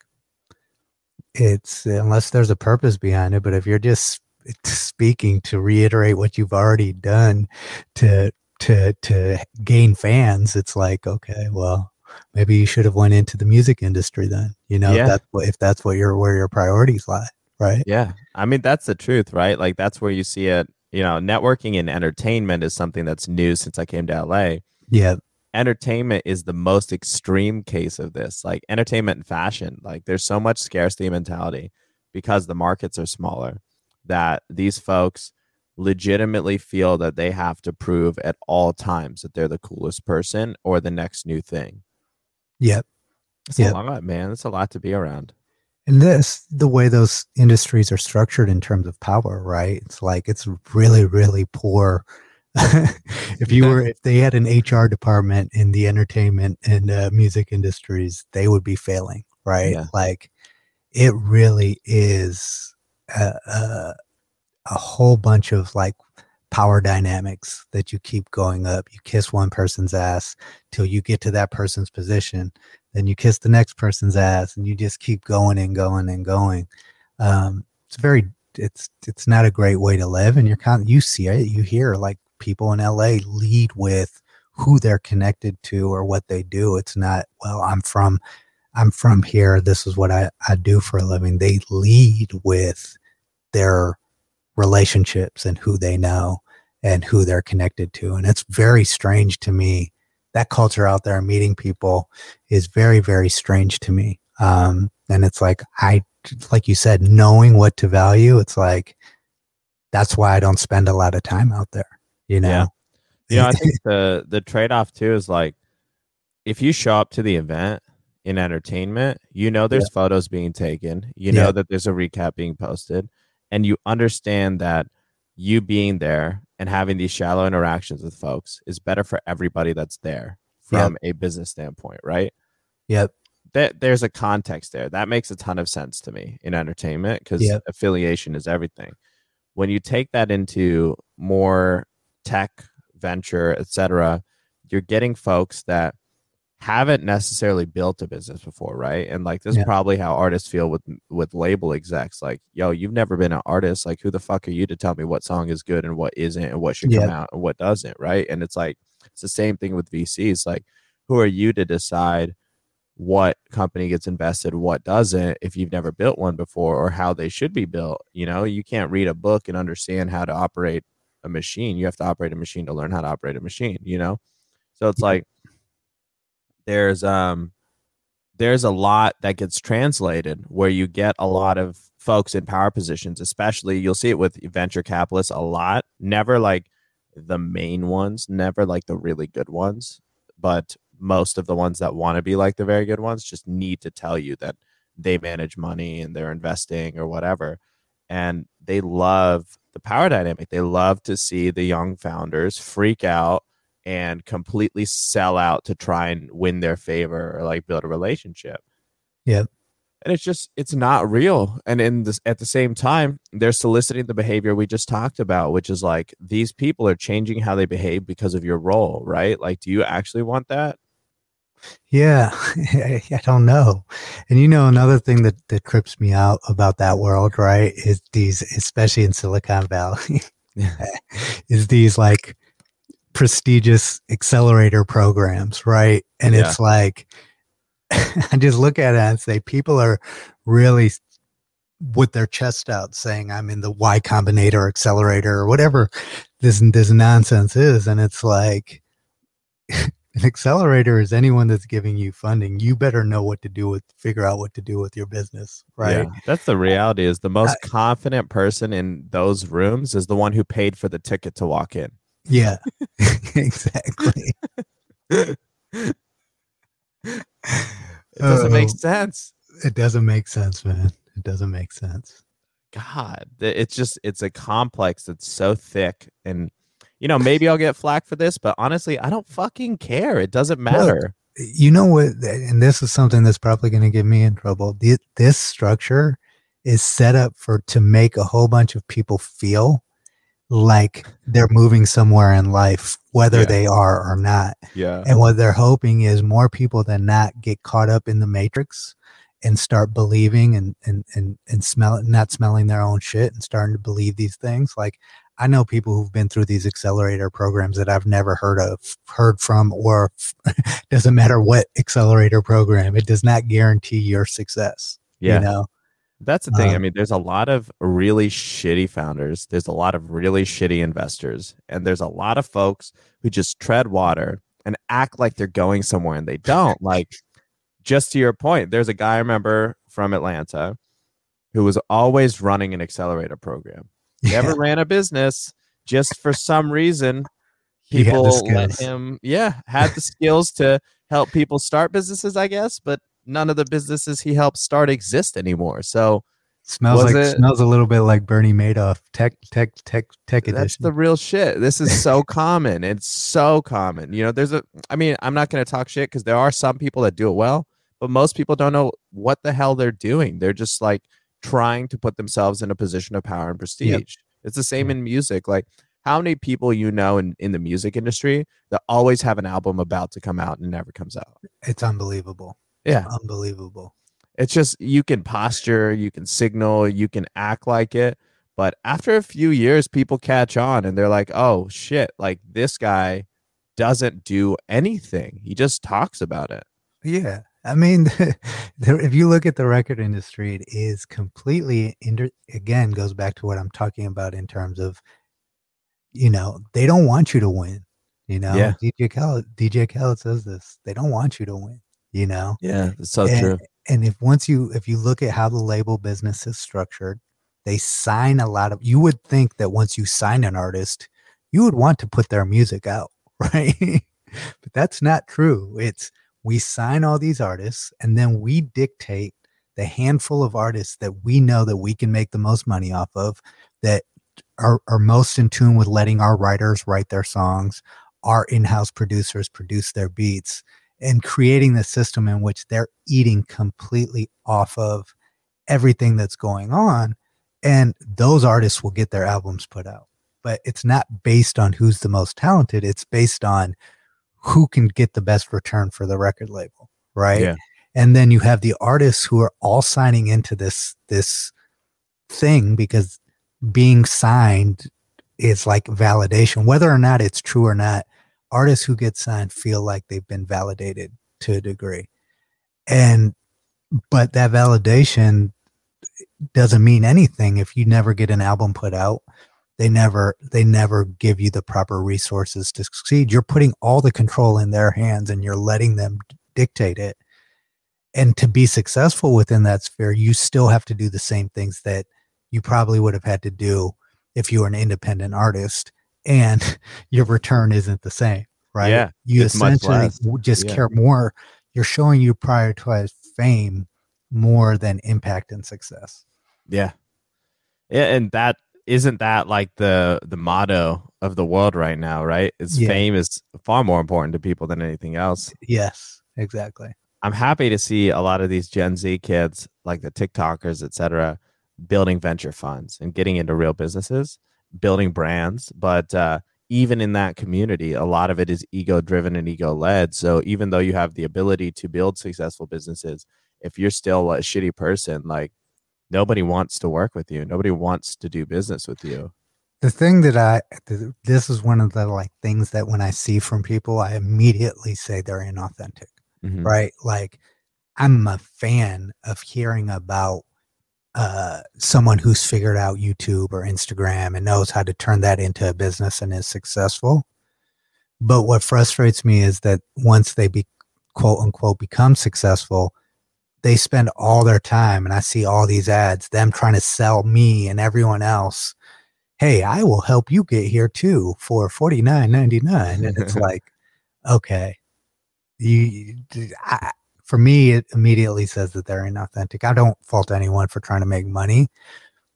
it's unless there's a purpose behind it but if you're just speaking to reiterate what you've already done to to to gain fans it's like okay well maybe you should have went into the music industry then you know Yeah. if that's what if that's what your where your priorities lie right Yeah. I mean, that's the truth, right? Like, that's where you see it. You know, networking and entertainment is something that's new since I came to LA. yeah Entertainment is the most extreme case of this. Like, entertainment and fashion, like, there's so much scarcity mentality because the markets are smaller that these folks legitimately feel that they have to prove at all times that they're the coolest person or the next new thing. yeah It's Yeah. a lot, man. It's a lot to be around. And this, the way those industries are structured in terms of power, right? It's like it's really, really poor. if you were, if they had an HR department in the entertainment and uh, music industries, they would be failing, right? Yeah. Like it really is a, a, a whole bunch of like power dynamics that you keep going up. You kiss one person's ass till you get to that person's position then you kiss the next person's ass and you just keep going and going and going. Um, it's very it's it's not a great way to live and you're kind of you see it you hear like people in la lead with who they're connected to or what they do. It's not well i'm from i'm from here this is what i, I do for a living. They lead with their relationships and who they know and who they're connected to and it's very strange to me that culture out there meeting people is very very strange to me um and it's like i like you said knowing what to value it's like that's why i don't spend a lot of time out there you know Yeah. You know, I think the the trade off too is like if you show up to the event in entertainment, you know there's photos being taken, you know Yeah. that there's a recap being posted, and you understand that you being there and having these shallow interactions with folks is better for everybody that's there from a business standpoint, right? yep That there's a context there. That makes a ton of sense to me in entertainment because Yep. affiliation is everything. When you take that into more tech venture, etc., you're getting folks that haven't necessarily built a business before, right? And like this Yeah. is probably how artists feel with with label execs. Like, yo, you've never been an artist. Like, who the fuck are you to tell me what song is good and what isn't, and what should come out and what doesn't, right? And it's like it's the same thing with VCs. Like, who are you to decide what company gets invested, what doesn't, if you've never built one before, or how they should be built? You know, you can't read a book and understand how to operate a machine. You have to operate a machine to learn how to operate a machine, you know? So it's like there's um there's a lot that gets translated where you get a lot of folks in power positions, especially you'll see it with venture capitalists a lot. Never like the main ones, never like the really good ones, but most of the ones that want to be like the very good ones just need to tell you that they manage money and they're investing or whatever. And they love the power dynamic. They love to see the young founders freak out and completely sell out to try and win their favor or like build a relationship. Yeah. And it's just it's not real. And in this at the same time, they're soliciting the behavior we just talked about, which is like these people are changing how they behave because of your role, right? Like, do you actually want that? Yeah, I don't know. And you know, another thing that, that trips me out about that world, right, is these, especially in Silicon Valley, is these like prestigious accelerator programs, right? And Yeah. it's like, I just look at it and say people are really with their chest out saying I'm in the Y Combinator accelerator or whatever this this nonsense is, and it's like an accelerator is anyone that's giving you funding. You better know what to do with figure out what to do with your business, right? Yeah, that's the reality. Is the most I, confident person in those rooms is the one who paid for the ticket to walk in. Yeah, exactly. it doesn't uh, make sense. It doesn't make sense, man. It doesn't make sense. God, it's just it's a complex that's so thick and you know, maybe I'll get flack for this, but honestly, I don't fucking care. It doesn't matter. You know what? And this is something that's probably going to get me in trouble. This structure is set up for to make a whole bunch of people feel like they're moving somewhere in life, whether yeah. they are or not. Yeah. And what they're hoping is more people than not get caught up in the matrix and start believing and and and and smell not smelling their own shit and starting to believe these things. Like I know people who've been through these accelerator programs that I've never heard of, heard from, or doesn't matter what accelerator program, it does not guarantee your success. Yeah. You know? That's the thing. Um, I mean, there's a lot of really shitty founders. There's a lot of really shitty investors. And there's a lot of folks who just tread water and act like they're going somewhere and they don't. like, just to your point, there's a guy I remember from Atlanta who was always running an accelerator program never ran a business. Just for some reason, people let him, yeah, had the skills to help people start businesses, I guess, but none of the businesses he helped start exist anymore. So smells like it, smells a little bit like Bernie Madoff tech tech tech tech edition. That's the real shit. This is so common. It's so common. You know, there's a I mean, I'm not going to talk shit cuz there are some people that do it well, but most people don't know what the hell they're doing. They're just like trying to put themselves in a position of power and prestige. Yep. It's the same in music. Like how many people you know in, in the music industry that always have an album about to come out and never comes out? It's unbelievable. Yeah. Unbelievable. It's just you can posture, you can signal, you can act like it. But after a few years, people catch on and they're like, oh shit, like this guy doesn't do anything. He just talks about it. Yeah. I mean, if you look at the record industry, it is completely inter- again goes back to what I'm talking about in terms of, you know, they don't want you to win. You know, yeah. DJ Khaled, DJ Khaled says this. They don't want you to win. You know. Yeah, it's so and, true. And if once you if you look at how the label business is structured, they sign a lot of. You would think that once you sign an artist, you would want to put their music out, right? but that's not true. It's we sign all these artists and then we dictate the handful of artists that we know that we can make the most money off of that are, are most in tune with letting our writers write their songs our in-house producers produce their beats and creating the system in which they're eating completely off of everything that's going on and those artists will get their albums put out but it's not based on who's the most talented it's based on who can get the best return for the record label, right? Yeah. And then you have the artists who are all signing into this this thing because being signed is like validation, whether or not it's true or not. Artists who get signed feel like they've been validated to a degree, and but that validation doesn't mean anything if you never get an album put out. They never they never give you the proper resources to succeed. You're putting all the control in their hands and you're letting them dictate it. And to be successful within that sphere you still have to do the same things that you probably would have had to do if you were an independent artist and your return isn't the same right? Yeah you essentially just yeah. care more. You're showing you prioritize fame more than impact and success. Yeah. Yeah and that isn't that like the the motto of the world right now right? Is yeah. fame is far more important to people than anything else. Yes exactly. I'm happy to see a lot of these gen z kids like the tiktokers etc building venture funds and getting into real businesses building brands but uh, even in that community a lot of it is ego driven and ego led so even though you have the ability to build successful businesses if you're still a shitty person like nobody wants to work with you. Nobody wants to do business with you. The thing that I this is one of the like things that when I see from people, I immediately say they're inauthentic. Mm-hmm. Right? Like I'm a fan of hearing about uh, someone who's figured out YouTube or Instagram and knows how to turn that into a business and is successful. But what frustrates me is that once they be quote unquote become successful, they spend all their time and I see all these ads, them trying to sell me and everyone else. Hey, I will help you get here too for forty nine ninety nine, and it's like, okay, you, I, for me, it immediately says that they're inauthentic. I don't fault anyone for trying to make money,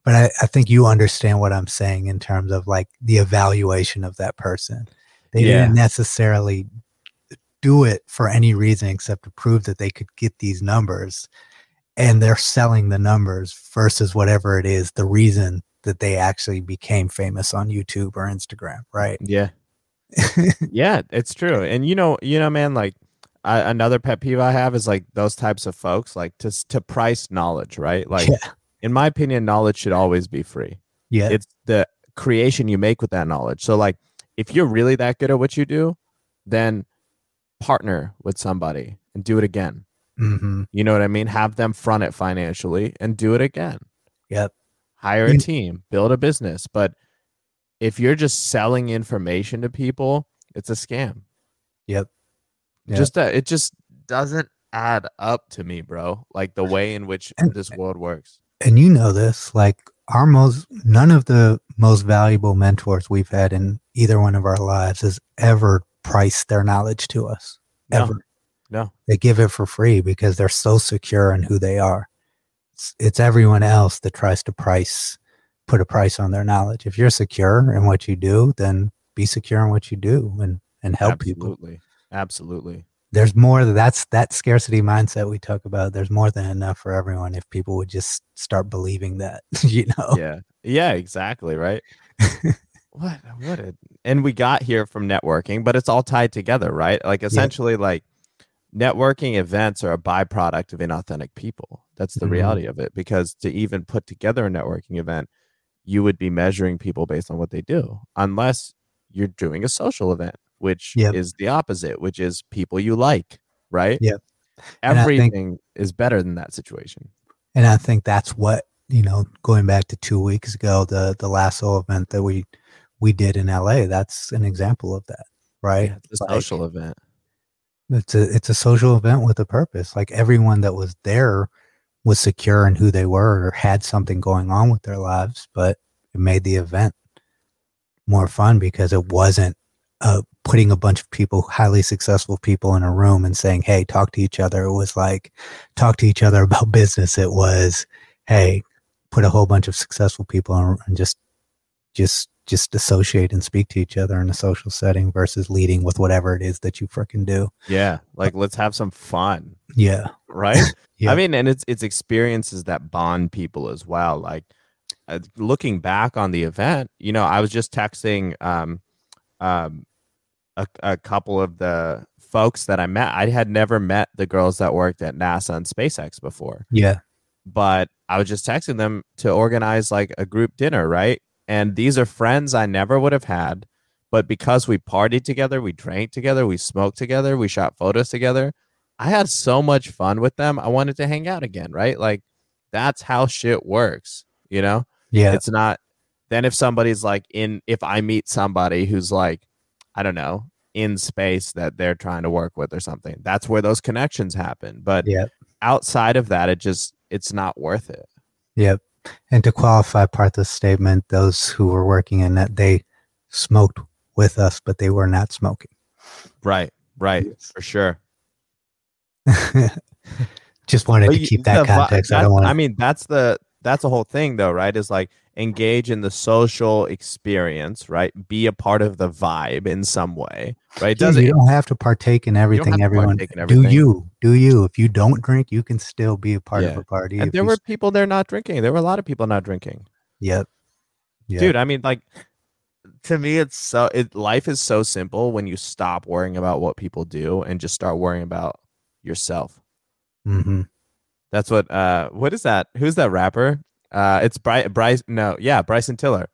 but I, I think you understand what I'm saying in terms of like the evaluation of that person. They Yeah. didn't necessarily do it for any reason except to prove that they could get these numbers and they're selling the numbers versus whatever it is the reason that they actually became famous on YouTube or Instagram, right? Yeah. yeah, it's true. And you know, you know, man, like I, another pet peeve I have is like those types of folks, like to to price knowledge, right? Like, yeah. in my opinion, knowledge should always be free. Yeah. It's the creation you make with that knowledge. So, like, if you're really that good at what you do, then partner with somebody and do it again. hmm You know what I mean? Have them front it financially and do it again. Yep. Hire a team, build a business. But if you're just selling information to people, it's a scam. Yep. Yep. Just uh, it just doesn't add up to me, bro. Like the way in which And- this world works. and you know this like our most none of the most valuable mentors we've had in either one of our lives has ever priced their knowledge to us No. ever No. they give it for free because they're so secure in who they are it's, it's everyone else that tries to price put a price on their knowledge if you're secure in what you do then be secure in what you do and and help people Absolutely. There's more that's that scarcity mindset we talk about there's more than enough for everyone if people would just start believing that you know Yeah. Yeah, exactly, right? what what a, and we got here from networking, but it's all tied together, right? Like essentially like networking events are a byproduct of inauthentic people. That's the Mhm. reality of it because to even put together a networking event, you would be measuring people based on what they do unless you're doing a social event, which Yep. is the opposite, which is people you like, right? Yep. I think- Everything is better than that situation. and i think that's what you know going back to two weeks ago the the lasso event that we we did in la that's an example of that right Yeah, it's a Like, social event. it's a it's a social event with a purpose like everyone that was there was secure in who they were or had something going on with their lives but it made the event more fun because it wasn't uh, putting a bunch of people highly successful people in a room and saying hey talk to each other it was like talk to each other about business it was hey put a whole bunch of successful people in, and just just just associate and speak to each other in a social setting versus leading with whatever it is that you freaking do Yeah, like let's have some fun, yeah right? Yeah. I mean, and it's it's experiences that bond people as well. Like uh, looking back on the event, you know, I was just texting um um a, a couple of the folks that I met. I had never met the girls that worked at NASA and SpaceX before, yeah but I was just texting them to organize like a group dinner, right? And these are friends I never would have had, but because we partied together, we drank together, we smoked together, we shot photos together. I had so much fun with them. I wanted to hang out again, right? Like that's how shit works, you know? yeah It's not then if somebody's like in if I meet somebody who's like I don't know, in space that they're trying to work with or something. That's where those connections happen. But yeah outside of that, it just it's not worth it. Yep. And to qualify part of the statement, those who were working in that they smoked with us, but they were not smoking. Right, right, Yes. for sure. Just wanted But to keep that context. I don't want I mean, that's the that's the whole thing, though, right? Is like engage in the social experience, right? Be a part of the vibe in some way, right? Doesn't You don't have to partake in everything. Everyone in do you do you? If you don't drink, you can still be a part of a party. and there were people there not drinking. There were a lot of people not drinking. yep. Yep. dude i mean like to me it's so it life is so simple when you stop worrying about what people do and just start worrying about yourself Mm-hmm. that's what uh what is that who's that rapper uh it's bryce bryce no yeah bryson tiller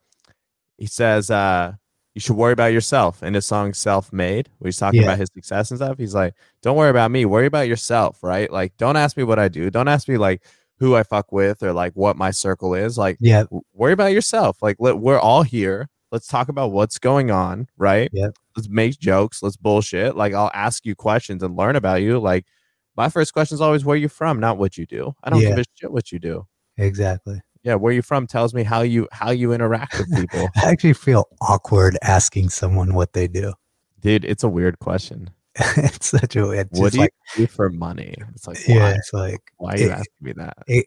he says uh you should worry about yourself. In his song Self Made, where he's talking Yeah. about his success and stuff, he's like, Don't worry about me, worry about yourself, right? Like, don't ask me what I do. Don't ask me like who I fuck with or like what my circle is. Like, Yeah. w- worry about yourself. Like, let, we're all here. Let's talk about what's going on, right? Yeah. Let's make jokes. Let's bullshit. Like, I'll ask you questions and learn about you. Like, my first question is always where you from, not what you do. I don't Yeah. give a shit what you do. Exactly. Yeah, where you from tells me how you how you interact with people. I actually feel awkward asking someone what they do. Dude, it's a weird question. it's such a it's what do like you do for money? It's like yeah, why? it's like Why are you it- asking me that? it,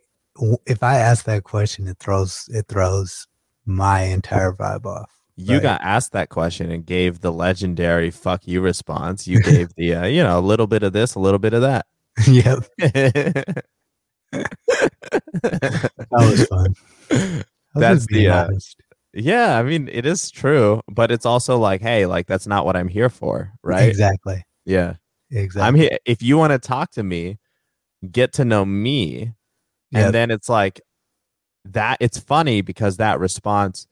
if I ask that question, it throws it throws my entire vibe off. You right. got asked that question and gave the legendary "fuck you" response. You gave the uh, you know a little bit of this, a little bit of that. yep, that was fun. That's the, uh, yeah, I mean it is true, but it's also like, hey, like that's not what I'm here for, right? Exactly. Yeah, Exactly. I'm here. If you want to talk to me, get to know me, Yep. and then it's like that. It's funny because that response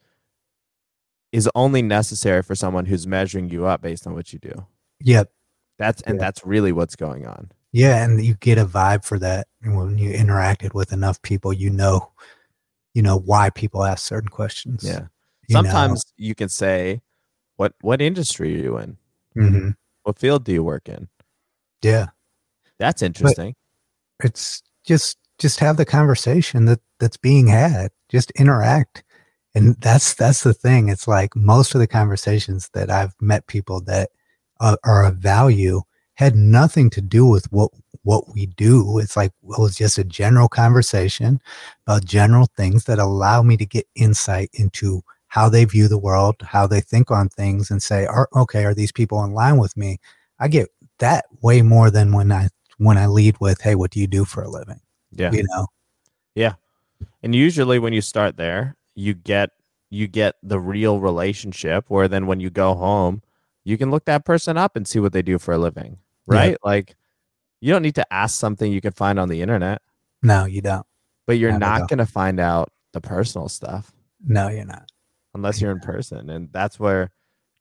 is only necessary for someone who's measuring you up based on what you do. Yep. That's and Yeah. that's really what's going on. Yeah, and you get a vibe for that and when you interacted with enough people. You know, you know why people ask certain questions. Yeah. you know. Sometimes you can say, "What what industry are you in? Mhm. What field do you work in?" Yeah, That's interesting. it's just just have the conversation that that's being had. Just interact, and that's that's the thing. It's like most of the conversations that I've met people that uh, are of value had nothing to do with what what we do. It's like it was just a general conversation about general things that allow me to get insight into how they view the world, how they think on things, and say, are, "Okay, are these people in line with me?" I get that way more than when I when I lead with, "Hey, what do you do for a living?" yeah. You know, yeah. And usually when you start there, you get you get the real relationship where then when you go home, you can look that person up and see what they do for a living. Yeah. Right? Like you don't need to ask something you can find on the internet, no, you don't. but you're Never not going to find out the personal stuff No, you're not. unless you're in person and that's where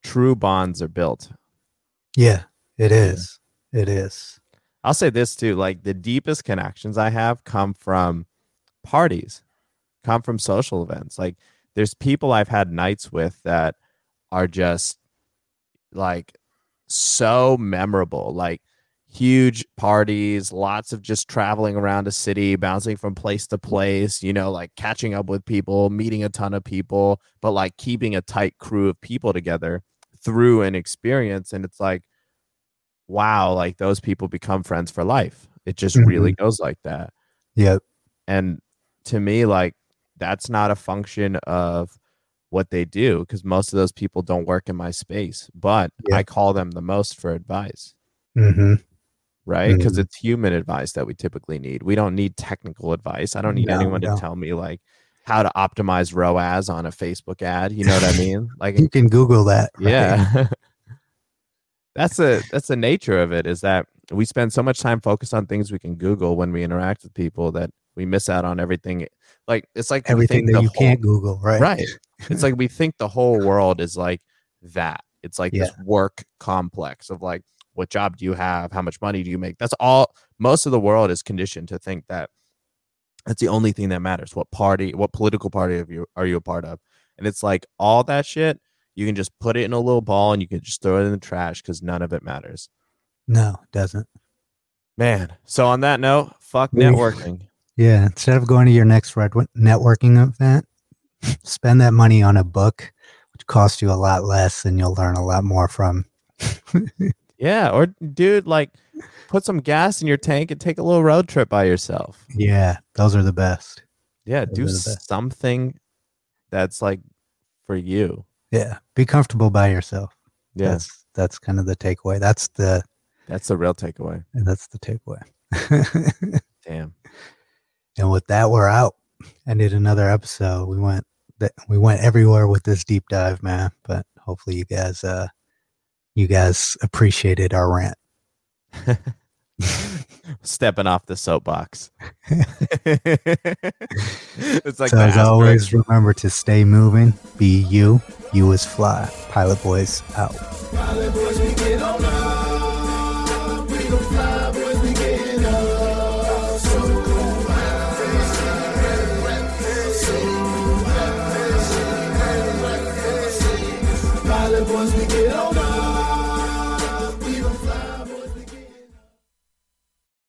true bonds are built. Yeah, it is. It is. I'll say this too, like the deepest connections I have come from parties, come from social events. Like there's people I've had nights with that are just like so memorable, like huge parties, lots of just traveling around a city, bouncing from place to place, you know, like catching up with people, meeting a ton of people, but like keeping a tight crew of people together through an experience. And it's like, wow, like those people become friends for life. It just really mm-hmm. goes like that. Yep. And to me, like that's not a function of what they do because most of those people don't work in my space, but Yeah. I call them the most for advice, Mm-hmm. right? Because Mhm. it's human advice that we typically need. We don't need technical advice. I don't need No, anyone to tell me like how to optimize ROAS on a Facebook ad. You know what I mean? Like, You can Google that. right? yeah. that's a that's the nature of it is that we spend so much time focused on things we can Google when we interact with people that we miss out on everything. Like it's like Everything that you whole- can't Google, right? right. It's like we think the whole world is like that. It's like this work complex of like, what job do you have? How much money do you make? That's all. Most of the world is conditioned to think that that's the only thing that matters. What party, what political party of you are you a part of? And it's like all that shit. You can just put it in a little ball and you can just throw it in the trash because none of it matters. No, it doesn't. Man. So on that note, fuck networking. Yeah. Instead of going to your next red networking event, spend that money on a book, which costs you a lot less and you'll learn a lot more from. Yeah. Or dude, like put some gas in your tank and take a little road trip by yourself. Yeah. Those are the best. Yeah, Those do best. something that's like for you. Yeah. Be comfortable by yourself. Yeah, that's, That's, kind of the takeaway. That's the, that's the real takeaway. that's the takeaway. Damn. and with that, we're out. Ended another episode. We went that we went everywhere with this deep dive, man. But hopefully, you guys, uh, you guys appreciated our rant. Stepping off the soapbox. it's like so as always, remember to stay moving, be you. You is fly. Pilot Boys out. Pilot